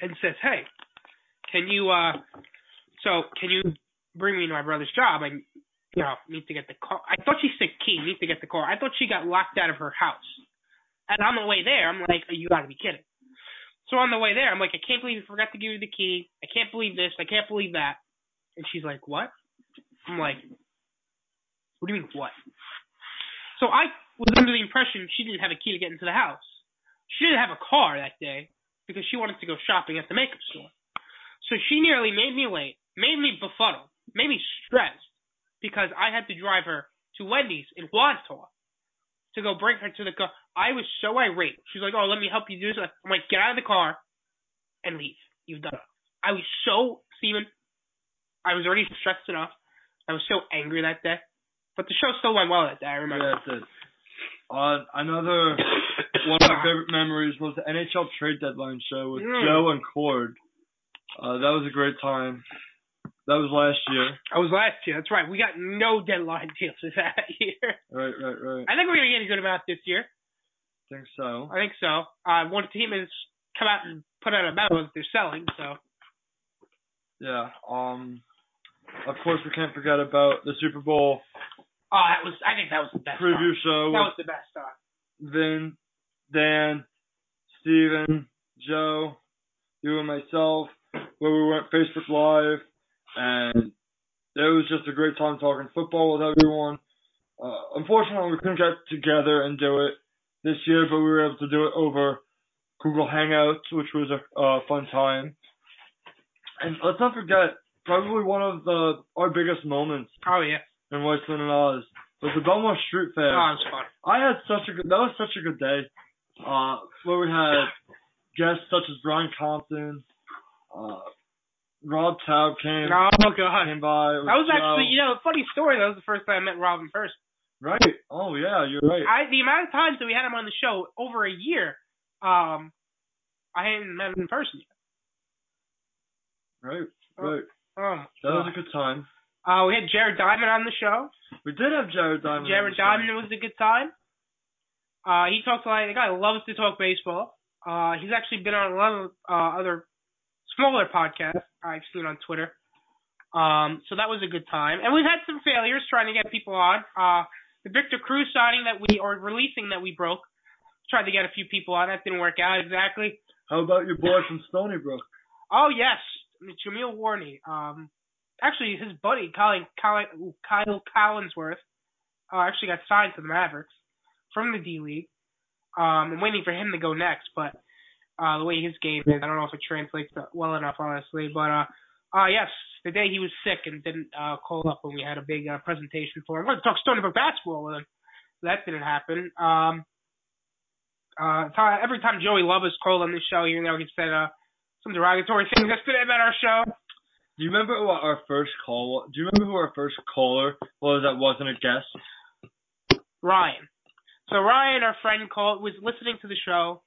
and says, "Hey, can you, uh, so can you bring me to my brother's job? I, you know, need to get the car. I thought she said key, need to get the car. I thought she got locked out of her house. And on the way there, I'm like, you got to be kidding. So on the way there, I'm like, I can't believe you forgot to give you the key. I can't believe this. I can't believe that. And she's like, what? I'm like, what do you mean, what? So I was under the impression she didn't have a key to get into the house. She didn't have a car that day because she wanted to go shopping at the makeup store. So she nearly made me late, made me befuddled, made me stressed because I had to drive her to Wendy's in Wantagh to go bring her to the car. I was so irate. She's like, "Oh, let me help you do this." I'm like, "Get out of the car and leave. You've done it." I was so Steven. I was already stressed enough. I was so angry that day, but the show still went well that day. I remember. Yeah, it did. Uh, another one of my favorite memories was the NHL trade deadline show with Mm. Joe and Cord. Uh, that was a great time. That was last year. I was last year. That's right. We got no deadline deals for that year. Right, right, right. I think we're gonna get a good amount this year. I think so. I think so. Uh, one team has come out and put out a memo that they're selling. So Yeah. Um. Of course, we can't forget about the Super Bowl oh, that was. I think that was the best. preview time. show That was the best time. Vin, Dan, Steven, Joe, you and myself, where we went Facebook Live, and it was just a great time talking football with everyone. Uh, unfortunately, we couldn't get together and do it this year, but we were able to do it over Google Hangouts, which was a uh, fun time. And let's not forget, probably one of the our biggest moments Oh yeah. In Weissman and Oz was the Belmont Street Fair. Oh, it was fun. I had such a good that was such a good day. Uh where we had guests such as Brian Compton, uh Rob Taub came Oh god. came by. That was Joe. actually, you know, a funny story. That was the first time I met Rob in person. right. Oh yeah, you're right. I the amount of times that we had him on the show over a year, um, I hadn't met him in person yet. right, Oh. right. Oh, my That was a good time. Uh, we had Jared Diamond on the show. We did have Jared Diamond. on Jared the show. Diamond was a good time. Uh, he talks a lot. The guy loves to talk baseball. Uh, he's actually been on a lot of uh, other smaller podcasts I've seen on Twitter. Um, so that was a good time. And we've had some failures trying to get people on. Uh, the Victor Cruz signing that we or releasing that we broke. Tried to get a few people on. That didn't work out exactly. How about your boy from Stony Brook? Oh yes, Jameel Warney. Um, actually, his buddy Kyle Kyle, Kyle Collinsworth uh, actually got signed to the Mavericks from the D League. Um, I'm waiting for him to go next, but uh, the way his game is, I don't know if it translates well enough, honestly. But uh, uh, yes, the day he was sick and didn't uh, call up when we had a big uh, presentation for him. I wanted to talk Stony Brook basketball with him. That didn't happen. Um, uh, every time Joey Love has called on this show, even though he said uh, some derogatory things yesterday about our show. Do you remember what our first call? Do you remember who our first caller was that wasn't a guest? Ryan. So Ryan, our friend, called was listening to the show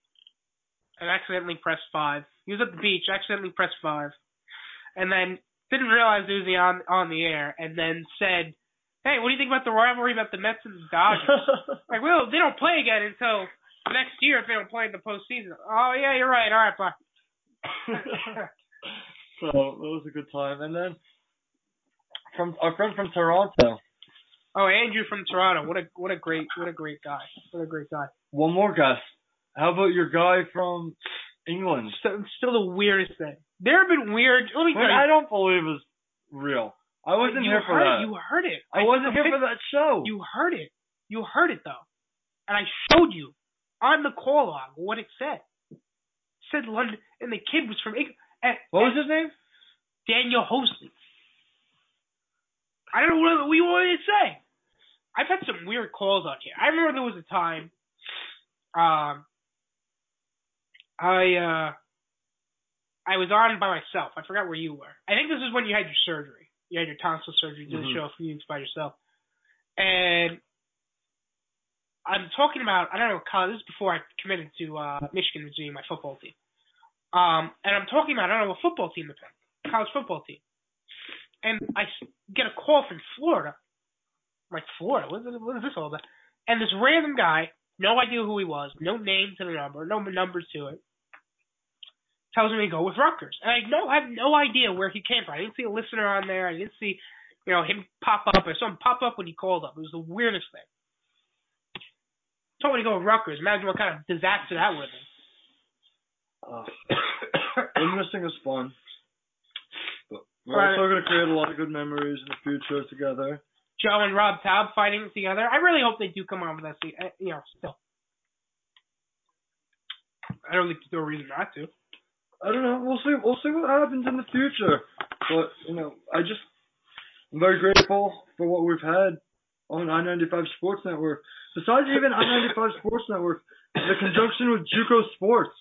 and accidentally pressed five. He was at the beach, accidentally pressed five, and then didn't realize it was the on on the air, and then said, "Hey, what do you think about the rivalry about the Mets and the Dodgers?" like, well, they don't play again until next year if they don't play in the postseason. Oh yeah, you're right. All right, bye. so that was a good time. And then from our friend from Toronto, Oh, Andrew from Toronto. What a what a great what a great guy. What a great guy. one more guest. How about your guy from England? So, still the weirdest thing. There have been weird. Let me Which tell you. I don't believe is real. I wasn't you here for that. It, you heard it. I wasn't here for that show. You heard it. You heard it though, and I showed you on the call log what it said. It said London, and the kid was from England. And, what was and his name? Daniel Hosley. I don't know what we wanted to say. I've had some weird calls on here. I remember there was a time, um, I uh, I was on by myself. I forgot where you were. I think this is when you had your surgery. You had your tonsil surgery. You did Mhm. a show a few weeks by yourself, and I'm talking about I don't know college. This is before I committed to uh, Michigan as being my football team. Um, and I'm talking about I don't know what football team pick, college football team. And I get a call from Florida. I'm like Florida, what is, it, what is this all about? And this random guy, no idea who he was, no name to the number, no numbers to it, tells me to go with Rutgers. And I know I have no idea where he came from. I didn't see a listener on there. I didn't see, you know, him pop up. I saw him pop up when he called up. It was the weirdest thing. Told me to go with Rutgers. Imagine what kind of disaster that would have been. Uh, witnessing is fun. But we're Right. also going to create a lot of good memories in the future together. Joe and Rob Taub fighting together. I really hope they do come on with us. You know, still. I don't think there's no reason not to. I don't know. We'll see. We'll see what happens in the future. But you know, I just I'm very grateful for what we've had on I-95 Sports Network. Besides even I-95 Sports Network, the conjunction with JUCO Sports,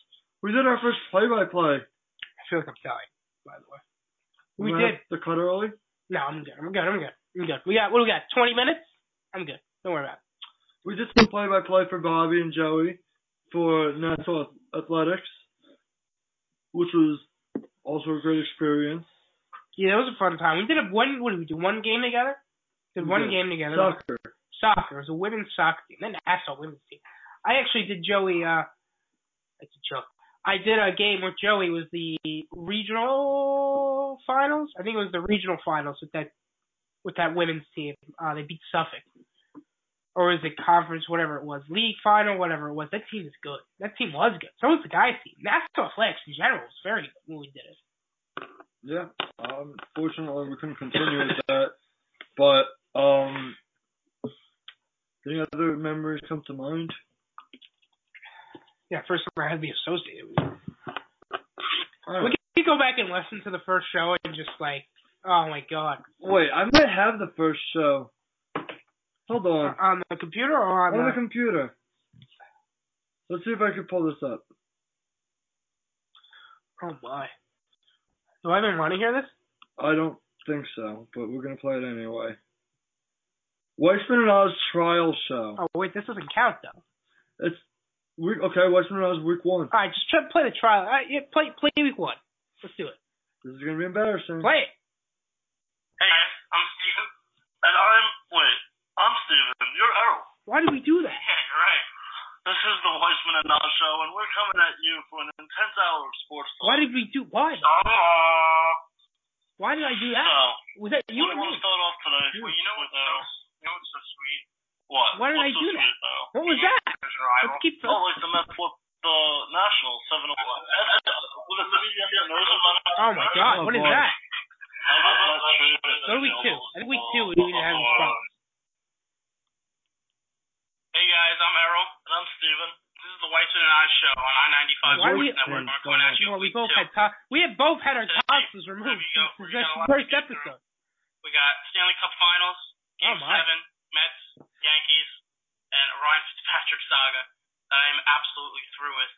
we did our first play-by-play. I feel like I'm dying, by the way. We did. The cut early. No, I'm good. I'm good. I'm good. I'm good. We got what do we got? 20 minutes. I'm good. Don't worry about it. We did some play-by-play for Bobby and Joey for Nassau Athletics, which was also a great experience. Yeah, that was a fun time. We did a one. What did we do? One game together. Did We one did. game together. Soccer. Soccer. It was a women's soccer team. Then national women's team. I actually did Joey. Uh, it's a joke. I did a game with Joey. Was the regional finals. I think it was the regional finals with that with that women's team. Uh, they beat Suffolk. or is it conference, whatever it was, league final, whatever it was. That team is good. That team was good. So was the guys team. Nassau Flags in general was very good when we did it. Yeah. Um, fortunately, we couldn't continue with that. But um, any other memories come to mind? Yeah, first time I had to be associated with it. All We can go back and listen to the first show and just like, oh my god, Wait, I might have the first show. Hold on. on the computer or on, On the, the computer. Let's see if I can pull this up. Oh my. Do I even want to hear this? I don't think so, but we're gonna play it anyway. Weissman and Oz trial show. Oh wait, this doesn't count though. It's week okay. Weissman and Oz week one. All right, just try to play the trial. All right, yeah, play play week one. Let's do it. This is gonna be embarrassing. Play it. Hey I'm Steven. And I'm wait, I'm Steven. You're Errol. Why did we do that? Yeah, you're right. This is the Weissman and Nas show, and we're coming at you for an intense hour of sports talk. Why did we do? Why? Uh, Why did I do that? so, Was that you we or want me? to start off today. You. Well, you know what's so, you know what's so sweet? What? Why did what's I so do that? Though? What was that? Let's keep Oh, like the Mets flipped the Nationals seven to one. With a WNBA Oh my God, oh, what is boy. that? Go Go to week two. I think week two we need to have some problems. Hey guys, I'm Errol, and I'm Steven. This is the Whiteson and I show on I-95 Why Sports we- Network. We're coming at you we both had to- we have both had our There tonsils removed since the got a lot to first get through. episode. We got Stanley Cup Finals, Game Oh, 7, Mets, Yankees, and Ryan Fitzpatrick saga that I'm absolutely through with.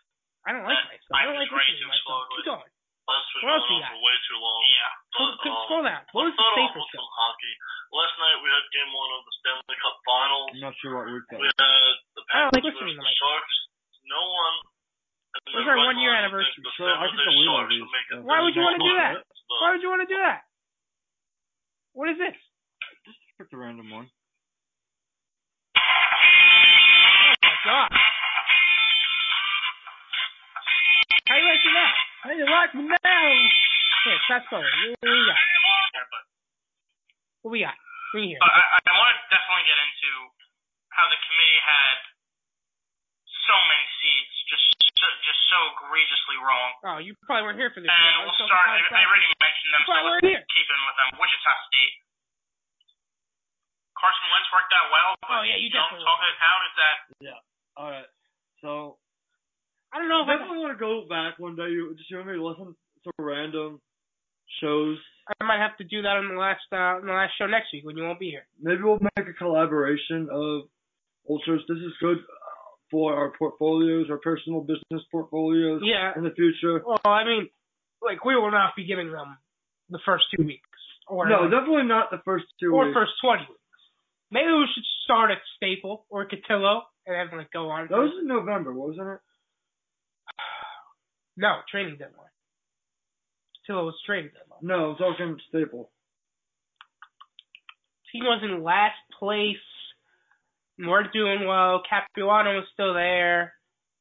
I don't like myself. I don't like just ready listening to to myself. explode Keep with- going. That's been What else going on got? for way too long. Yeah. Scroll, But, um, scroll down. What was the start off show? some hockey. Last night we had game one of the Stanley Cup Finals. I'm not sure what week that We was. had the I don't like listening versus to the myself. Sharks. No one. in Where's their our one-year mind would anniversary? think The I San can Jose delete all Sharks would make it Why would you want to do that? Why would you want to do that? What is this? Just pick a random one. Here, fast forward. What we got? What we got? Bring here. But I, I want to definitely get into how the committee had so many seeds, just so, just so egregiously wrong. Oh, you probably weren't here for this. And show. we'll start. I, I already mentioned them, so Why let's here? keep in with them. Wichita State. Carson Wentz worked out well, but Oh, yeah, you don't talk will. it out. Is that Yeah. All right. So I don't know if I I, definitely want to go back one day. You just hear me listen to random shows. I might have to do that on the last uh, on the last show next week when you won't be here. Maybe we'll make a collaboration of ultras. This is good uh, for our portfolios, our personal business portfolios Yeah. in the future. Well, I mean, like we will not be giving them the first two weeks, or No, definitely not the first two or weeks. first twenty weeks. Maybe we should start at Staple or Cotillo and then like go on. That was in November, wasn't it? no training deadline. Was training deadline. No, talking Staple. Team was in last place. weren't doing well. Capuano was still there.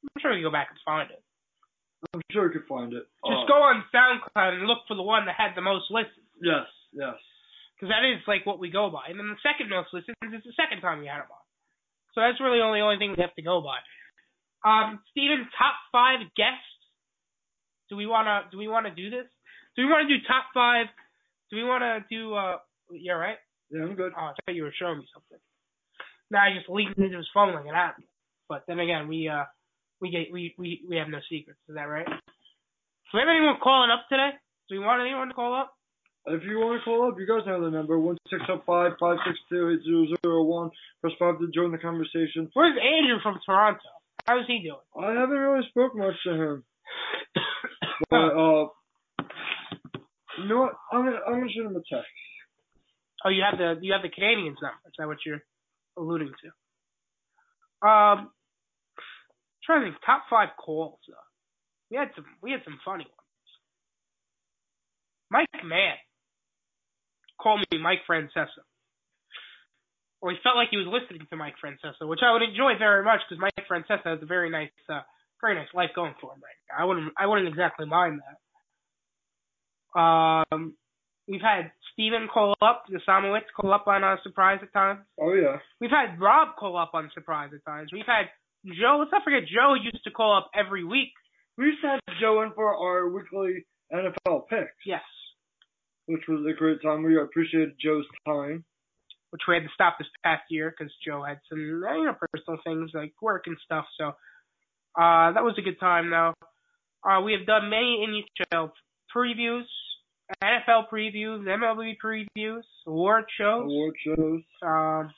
I'm sure we can go back and find it. I'm sure we can find it. Just Uh, go on SoundCloud and look for the one that had the most listens. Yes, yes. because that is like what we go by. And then the second most listens is the second time we had him on. So that's really only only thing we have to go by. Um, Steven, top five guests. Do we wanna do we wanna do this? Do we wanna do top five? Do we wanna do uh? Yeah, right. Yeah, I'm good. Oh, I thought you were showing me something. Now I just leaned into his phone like an app. But then again, we uh we get we we we have no secrets. Is that right? Do we have anyone calling up today? Do we want anyone to call up? If you want to call up, you guys know the number one six zero five five six two eight zero zero one. Press five to join the conversation. Where's Andrew from Toronto? How's he doing? I haven't really spoke much to him, but uh, you know what? I'm gonna I'm gonna shoot him a text. Oh, you have the you have the Canadians number. Is that what you're alluding to? Um, trying to think top five calls. Though. We had some we had some funny ones. Mike Mann called me Mike Francesa. Or he felt like he was listening to Mike Francesa, which I would enjoy very much because Mike Francesa has a very nice, uh, very nice life going for him right now. I wouldn't, I wouldn't exactly mind that. Um, We've had Steven call up, the Samoitz call up on uh, surprise at times. Oh yeah. We've had Rob call up on surprise at times. We've had Joe. Let's not forget Joe used to call up every week. We used to have Joe in for our weekly NFL picks, Yes, which was a great time. We appreciated Joe's time. which we had to stop this past year because Joe had some uh, you know personal things like work and stuff. So uh, that was a good time though. Uh, we have done many NHL previews, NFL previews, MLB previews, award shows. Award shows. Um,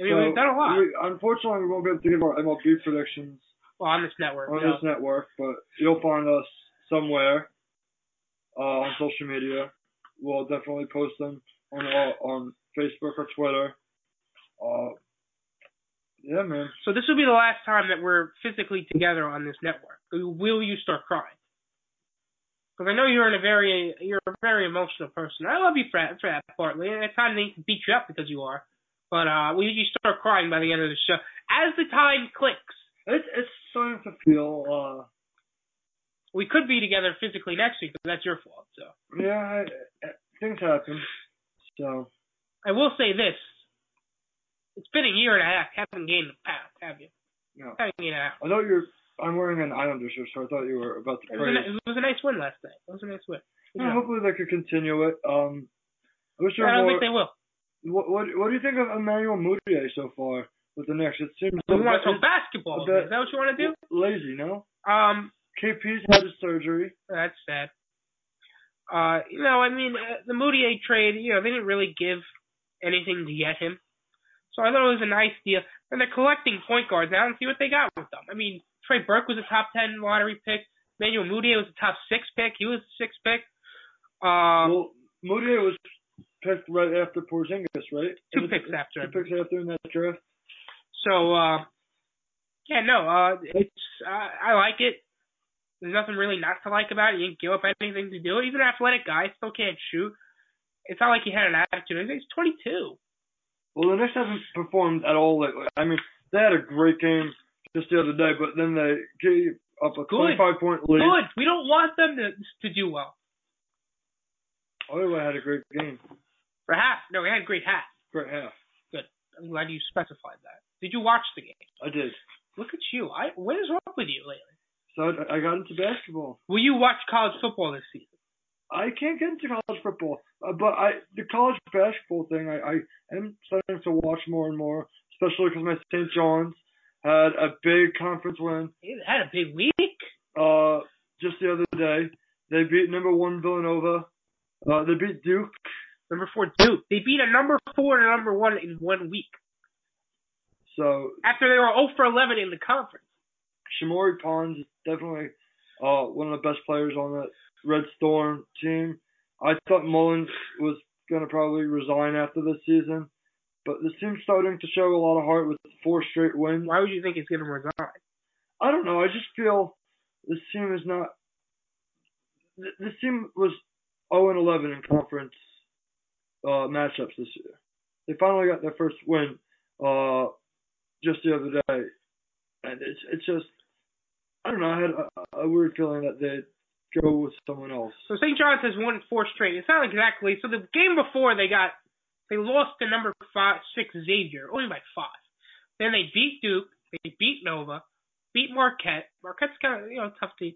I mean, So, we've done a lot. We, unfortunately, we won't be able to give our MLB predictions well, on this network. on no. this network, but you'll find us somewhere uh, on social media. We'll definitely post them on uh, on Facebook or Twitter. Uh, yeah, man. So this will be the last time that we're physically together on this network. Will you start crying? Because I know you're in a very you're a very emotional person. I love you for that, for that partly. And at times they beat you up because you are. But uh, will you start crying by the end of the show as the time clicks? It's it's starting to feel. Uh, We could be together physically next week, but that's your fault. So yeah, I, I- things happen. So I will say this: it's been a year and a half. Haven't gained a pound, have you? no, Haven't gained a pound. I thought you're. I'm wearing an Islander shirt, so I thought you were about to It was, a, it was a nice win last night. It was a nice win. Yeah, hopefully they could continue it. Um, I wish there I don't more. think they will. What, what what do you think of Emmanuel Mudiay so far with the Knicks? It seems a want to talk basketball? bit- Is that what you want to do? lazy, no? Um, KP's had his surgery. that's sad. Uh, you know, I mean, uh, the Mudiay trade, you know, they didn't really give anything to get him. So I thought it was a nice deal. And they're collecting point guards now and see what they got with them. I mean, Trey Burke was a top 10 lottery pick. Manuel Mudiay was a top 6 pick. He was a 6 pick. Uh, well, Mudiay was picked right after Porzingis, right? two picks after. Two picks after in that draft. So, uh, yeah, no, uh, it's, uh, I like it. There's nothing really not to like about it. You didn't give up anything to do it. He's an athletic guy, still can't shoot. It's not like he had an attitude. He's 22. Well, the Knicks haven't performed at all lately. I mean, they had a great game just the other day, but then they gave up a Good. 25 point lead. Good. We don't want them to to do well. Ottawa had a great game. For half, no, we had a great half. Great half. Good. I'm glad you specified that. Did you watch the game? I did. Look at you. I what is wrong with you lately? So I, I got into basketball. Will you watch college football this season? I can't get into college football, uh, but I the college basketball thing I, I am starting to watch more and more, especially because my St. John's had a big conference win had a big week. uh just the other day. They beat number one Villanova. Uh, they beat Duke. Number four, Duke. They beat a number four and a number one in one week So after they were 0 for 11 in the conference. Shamorie Ponds is definitely uh one of the best players on that Red Storm team. I thought Mullins was gonna probably resign after this season, but this team's starting to show a lot of heart with four straight wins. Why would you think he's going to resign? I don't know. I just feel this team is not. th- This team was 0 and 11 in conference uh, matchups this year. They finally got their first win uh, just the other day, and it's it's just I don't know. I had a, a weird feeling that they'd go with someone else. So St. John's has won four straight. It's not exactly. So the game before they got, they lost to number five, six Xavier, only by five. Then they beat Duke. They beat Nova, beat Marquette. Marquette's kind of you know tough team.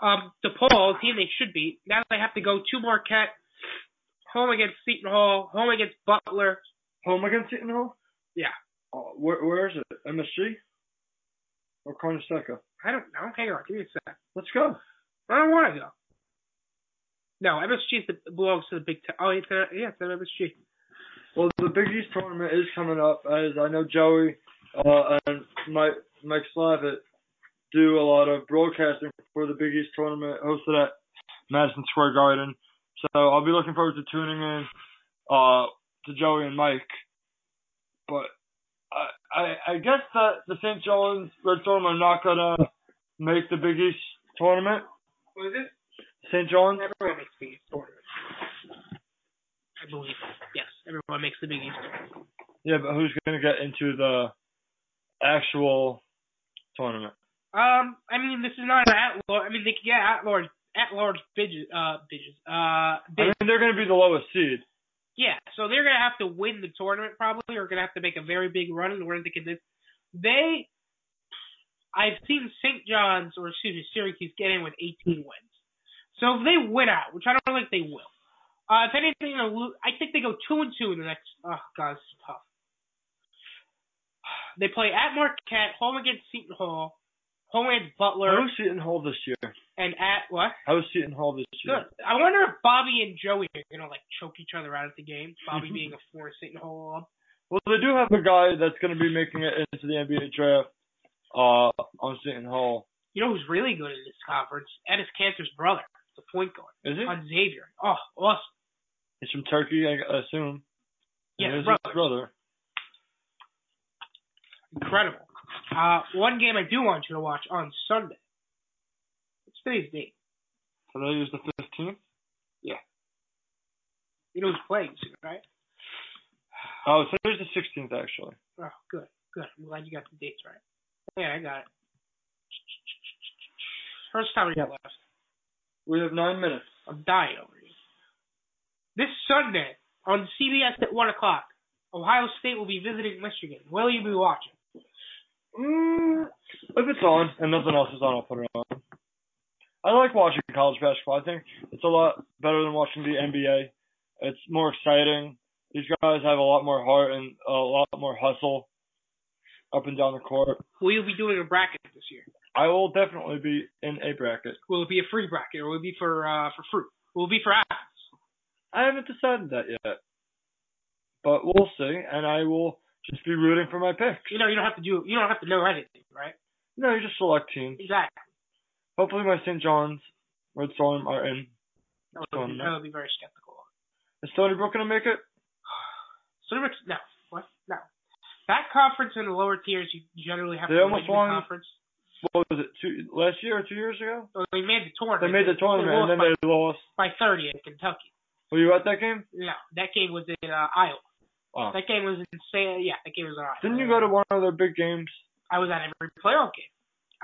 Um, DePaul, a team they should beat. Now they have to go to Marquette, home against Seton Hall, home against Butler. Home against Seton Hall? Yeah. Uh, where where is it? MSG or Carnesecca? I don't know. Hang on, give me a sec. Let's go. I don't want to go. No, MSG is the, belongs to the Big Ten. Oh, it's a, yeah, it's an MSG. Well, the Big East tournament is coming up, as I know Joey uh, and Mike Mike Slavitt do a lot of broadcasting for the Big East tournament hosted at Madison Square Garden. So I'll be looking forward to tuning in uh, to Joey and Mike. But I, I I guess that the St. John's Red Storm are not gonna make the Big East tournament. What is it? St. John's. Everyone makes the Big East tournament. I believe. Yes, everyone makes the Big East. Yeah, but who's gonna get into the actual tournament? Um, I mean, this is not an at large. I mean, they can get at large at at-large bidges. Uh, bidges. Uh, I mean, they're going to be the lowest seed. Yeah, so they're gonna have to win the tournament probably, or gonna have to make a very big run in order to get this. They, I've seen St. John's or excuse me Syracuse get in with 18 wins. So if they win out, which I don't think they will, uh, if anything, I think they go two and two in the next. Oh god, this is tough. They play at Marquette, home against Seton Hall, home against Butler, How is Seton Hall this year? and at what? How is Seton Hall this year? Good. I wonder if Bobby and Joey are gonna like choke each other out at the game. Bobby being a former Seton Hall alum. Well, they do have a guy that's going to be making it into the NBA draft uh, on Seton Hall. You know who's really good in this conference? Enes Kanter's brother, the point guard Is he? on Xavier. Oh, awesome. He's from Turkey, I assume. Yeah, Here's brother. his brother. Incredible. Uh, one game I do want you to watch on Sunday. It's today's date. Today is the 15th. Yeah. You know who's playing soon, right? Oh, today's the 16th, actually. Oh, good, good. I'm glad you got the dates right. Yeah, I got it. First time we got left. We have nine minutes. I'm dying over you. This Sunday on CBS at one o'clock, Ohio State will be visiting Michigan. Will you be watching? Mm, if it's on and nothing else is on, I'll put it on. I like watching college basketball. I think it's a lot better than watching the NBA. It's more exciting. These guys have a lot more heart and a lot more hustle up and down the court. Will you be doing a bracket this year? I will definitely be in a bracket. Will it be a free bracket or will it be for uh for fruit? Will it be for apples? I haven't decided that yet, but we'll see, and I will just be rooting for my picks. You know, you don't have to do you don't have to know anything, right? No, you just select teams. Exactly. Hopefully, my St. John's Red Storm are in. That would, Stony be, Brook. that would be very skeptical. Is Stony Brook gonna make it? So no, what? No. That conference in the lower tiers, you generally have They to almost win the conference. What was it? Two last year or two years ago? So they made the tournament. They made the tournament and then by, they lost. by 30 in Kentucky. Were you at that game? No, that game was in uh, Iowa. Wow. That game was in Sa- yeah, that game was in Iowa. Didn't you go to one of their big games? I was at every playoff game.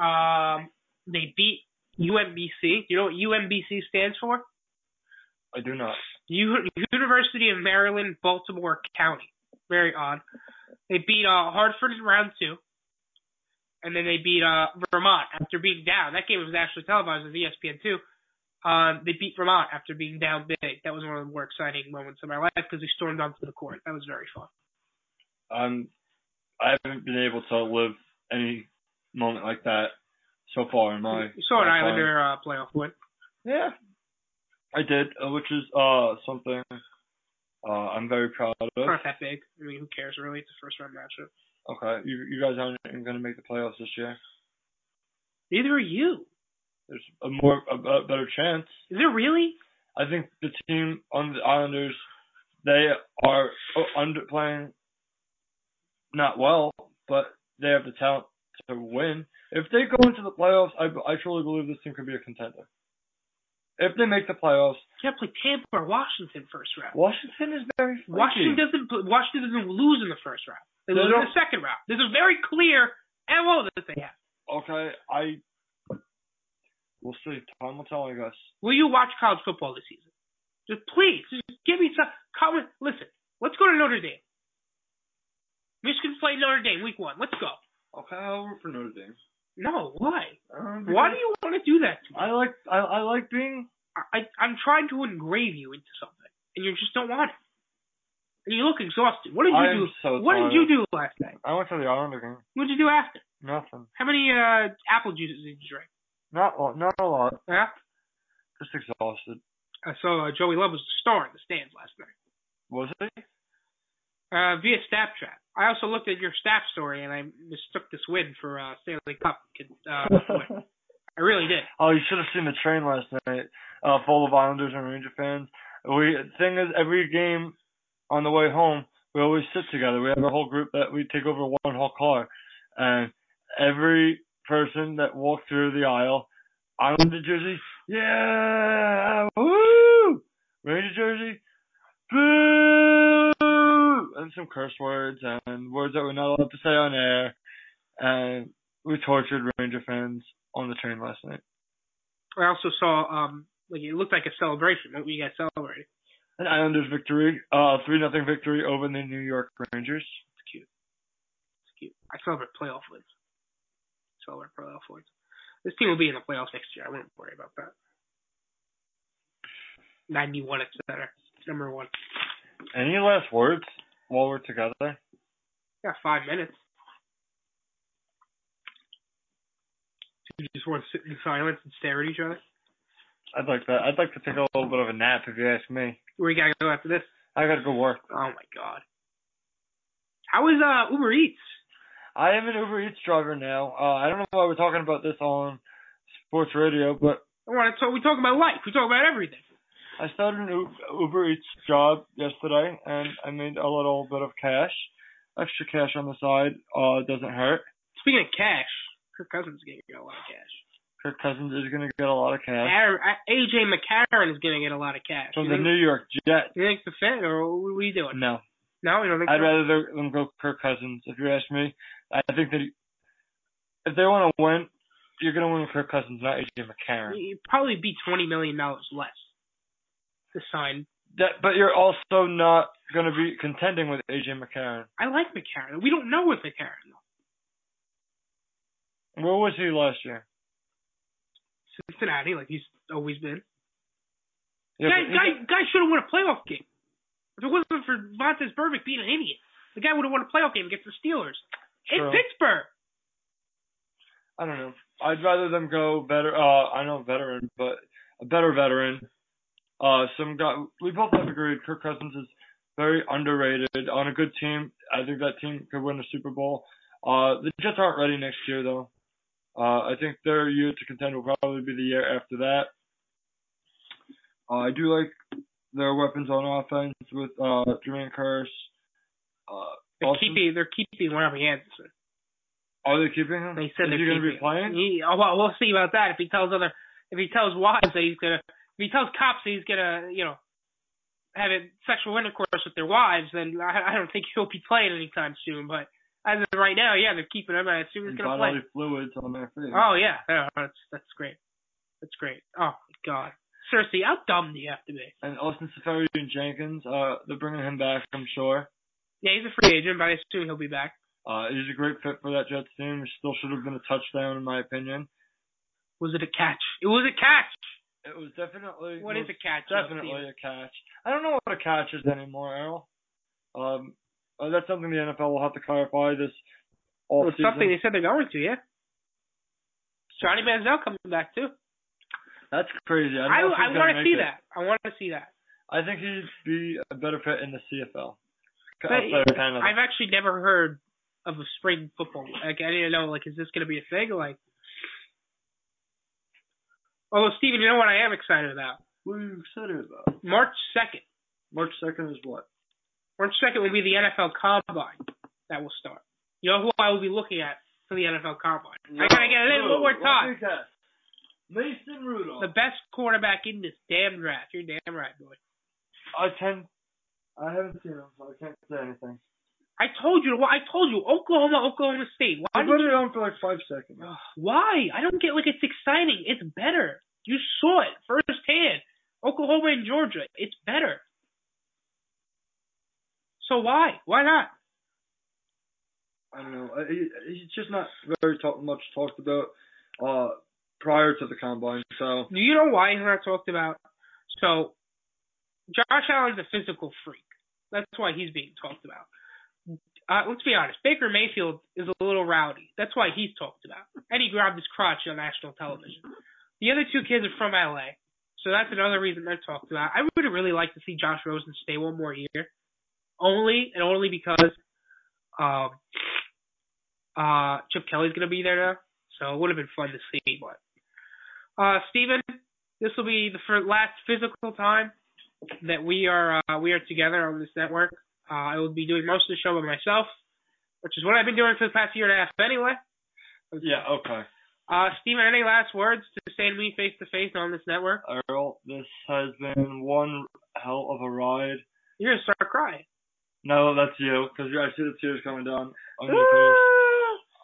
Um, they beat UMBC. You know what UMBC stands for? I do not. U- University of Maryland, Baltimore County. Very odd. They beat uh, Hartford in round two, and then they beat uh, Vermont after being down. That game was actually televised on ESPN two. Um, they beat Vermont after being down big. That was one of the more exciting moments of my life because they stormed onto the court. That was very fun. Um, I haven't been able to live any moment like that so far in my. you saw an. Islander uh, playoff win. Yeah, I did, uh, which is uh something uh I'm very proud of. Not that big. I mean, who cares really? It's a first round matchup. Okay, you you guys aren't gonna make the playoffs this year. Neither are you. There's a more a, a better chance. Is there really? I think the team on the Islanders, they are oh, under playing not well, but they have the talent to win. If they go into the playoffs, I, I truly believe this team could be a contender. If they make the playoffs, You to play Tampa or Washington first round. Washington is very flaky. Washington doesn't Washington doesn't lose in the first round. They They lose in the second round. There's a very clear MO that they have. Okay, I. We'll see. Time will tell, I guess. Will you watch college football this season? Just please, just give me some comment. Listen, let's go to Notre Dame. Michigan playing Notre Dame week one. Let's go. Okay, I'll root for Notre Dame. No, why? Why do you want to do that to me? I like I, I like being. I, I'm trying to engrave you into something, and you just don't want it. And you look exhausted. What did you I do? so what tired. did you do last night? I went to the Islander game. What did you do after? Nothing. How many uh apple juices did you drink? Not a- not a lot. Yeah. Just exhausted. I saw uh, Joey Love was the star in the stands last night. Was it? Uh, via Snapchat. I also looked at your staff story and I mistook this win for uh, Stanley Cup. Uh, win. I really did. oh, you should have seen the train last night. Uh, full of Islanders and Ranger fans. We thing is, every game on the way home, we always sit together. We have a whole group that we take over one whole car, and every person that walked through the aisle, Islander jersey, yeah, woo! Ranger jersey, boo! And some curse words and words that we're not allowed to say on air. And we tortured Ranger fans on the train last night. I also saw um Like it looked like a celebration. What were you guys celebrating? An Islanders victory, uh, three nothing victory over the New York Rangers. It's cute. It's cute. I celebrate playoff wins. Playoff wins. This team will be in the playoffs next year. I wouldn't worry about that. 91 at center. Number one. Any last words while we're together? Yeah, five minutes. You just want to sit in silence and stare at each other? I'd like that. I'd like to take a little bit of a nap if you ask me. Where you gotta go after this? I gotta go work. Oh my god. How is uh Uber Eats? I am an Uber Eats driver now. Uh, I don't know why we're talking about this on sports radio, but to talk. We talk about life. We talk about everything. I started an Uber Eats job yesterday, and I made a little bit of cash. Extra cash on the side uh, doesn't hurt. Speaking of cash, Kirk Cousins is gonna get a lot of cash. Kirk Cousins is going to get a lot of cash uh, AJ McCarron is gonna get a lot of cash. from you the think, New York Jets. You think the fit, or what are you doing? No, No, you don't think I'd so? rather them go Kirk Cousins. If you ask me, I think that if they want to win, you're going to win with Kirk Cousins, not AJ McCarron. It'd probably be twenty million dollars less to sign. That, but you're also not going to be contending with AJ McCarron. I like McCarron. We don't know with McCarron though. Where was he last year? Cincinnati, like he's always been. Yeah, guy, guy, guy should have won a playoff game. If it wasn't for Vontaze Burfict being an idiot, the guy would have won a playoff game against the Steelers in True. Pittsburgh. I don't know. I'd rather them go better. Uh, I know veteran, but a better veteran. Uh, some guy. We both have agreed. Kirk Cousins is very underrated on a good team. I think that team could win the Super Bowl. Uh, the Jets aren't ready next year though. Uh, I think their year to contend will probably be the year after that. Uh, I do like their weapons on offense with uh, Jermaine Kearse. Uh, They're Austin- keeping they're keeping Robbie Anderson. Are they keeping him? They said is they're he going to be playing? He, oh, well, we'll see about that. If he tells other, if he tells wives that he's gonna, if he tells cops that he's gonna, you know, have a sexual intercourse with their wives, then I, I don't think he'll be playing anytime soon. But as of right now, yeah, they're keeping him. I assume he's gonna play. bodily fluids on their face. Oh yeah, yeah, that's that's great. That's great. Oh god, Cersei, how dumb do you have to be? And Austin Seferian-Jenkins, uh, they're bringing him back, I'm sure. Yeah, he's a free agent, but I assume he'll be back. Uh, he's a great fit for that Jets team. It still should have been a touchdown, in my opinion. Was it a catch? It was a catch. It was definitely. What is most a catch? Definitely a catch. I don't know what a catch is anymore, Errol. Um, uh, that's something the NFL will have to clarify this all season. something they said they're going to, yeah. Johnny Manziel coming back too. That's crazy. I, I don't know if I want gonna see it. that. I want to see that. I think he'd be a better fit in the CFL. But of I've actually never heard of a spring football. Like I didn't know. Like, is this going to be a thing? Like, although Steven, you know what I am excited about? What are you excited about? March second. March 2nd is what? March second will be the NFL Combine that will start. You know who I will be looking at for the NFL Combine? I gotta get it in one more time. Mason Rudolph. The best quarterback in this damn draft. You're damn right, boy. I tend. I haven't seen him, so I can't say anything. I told you. I told you. Oklahoma, Oklahoma State. Why I put you? it on for like five seconds. Why? I don't get like it's exciting. It's better. You saw it firsthand. Oklahoma and Georgia. It's better. So why? Why not? I don't know. He, he's just not very talk, much talked about uh, prior to the combine. So you know why he's not talked about? So, Josh Allen's a physical freak. That's why he's being talked about. Uh, let's be honest. Baker Mayfield is a little rowdy. That's why he's talked about. And he grabbed his crotch on national television. The other two kids are from LA. So that's another reason they're talked about. I would really like to see Josh Rosen stay one more year. Only and only because um uh Chip Kelly's gonna be there now. So it would have been fun to see, but uh Steven, this will be the fir- last physical time that we are uh, we are together on this network. Uh, I will be doing most of the show by myself, which is what I've been doing for the past year and a half anyway. yeah, okay. Uh, Steven, any last words to say to me face to face on this network? Earl, this has been one hell of a ride. You're gonna start crying. No, that's you, because I see the tears coming down on your face.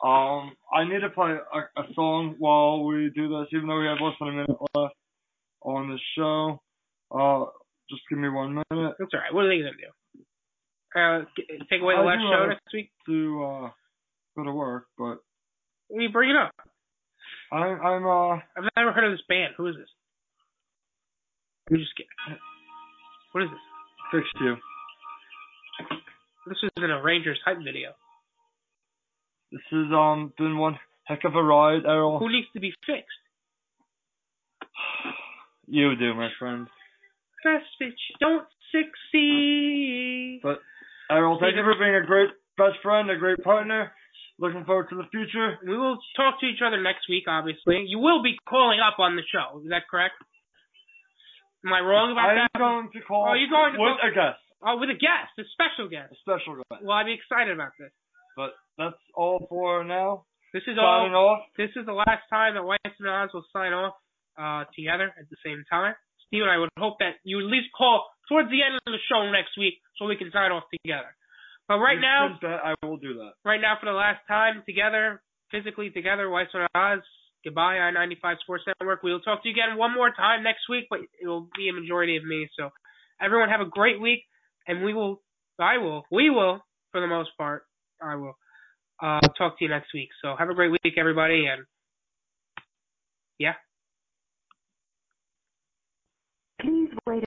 Um, I need to play a, a song while we do this, even though we have less than a minute left. on the show. Uh, just give me one minute That's all right. What are they gonna do? Uh, take away the I last show next week? to uh, go to work, but we bring it up? I'm I'm uh I've never heard of this band. Who is this? I'm just kidding. What is this? fixed you. This isn't a Rangers hype video. This has um been one heck of a ride, Errol. Who needs to be fixed? You do, my friend. Best bitch don't succeed. But Errol, thank you for being a great best friend, a great partner. Looking forward to the future. We will talk to each other next week, obviously. You will be calling up on the show. Is that correct? Am I wrong about I'm that? going to call Oh, you're going to with call- a guest, Oh, with a guest, a special guest. a special guest. Well, I'd be excited about this. But that's all for now. This is all. Signing off. This is the last time that Weiss and Oz will sign off uh, together at the same time. Steve and I would hope that you at least call towards the end of the show next week so we can sign off together. But right You now, I will do that. right now for the last time together, physically together, Weiss and Oz. Goodbye, I-95 Sports Network. We will talk to you again one more time next week, but it will be a majority of me. So everyone have a great week, and we will, I will, we will, for the most part, I will uh, talk to you next week. So have a great week, everybody, and yeah. Please wait.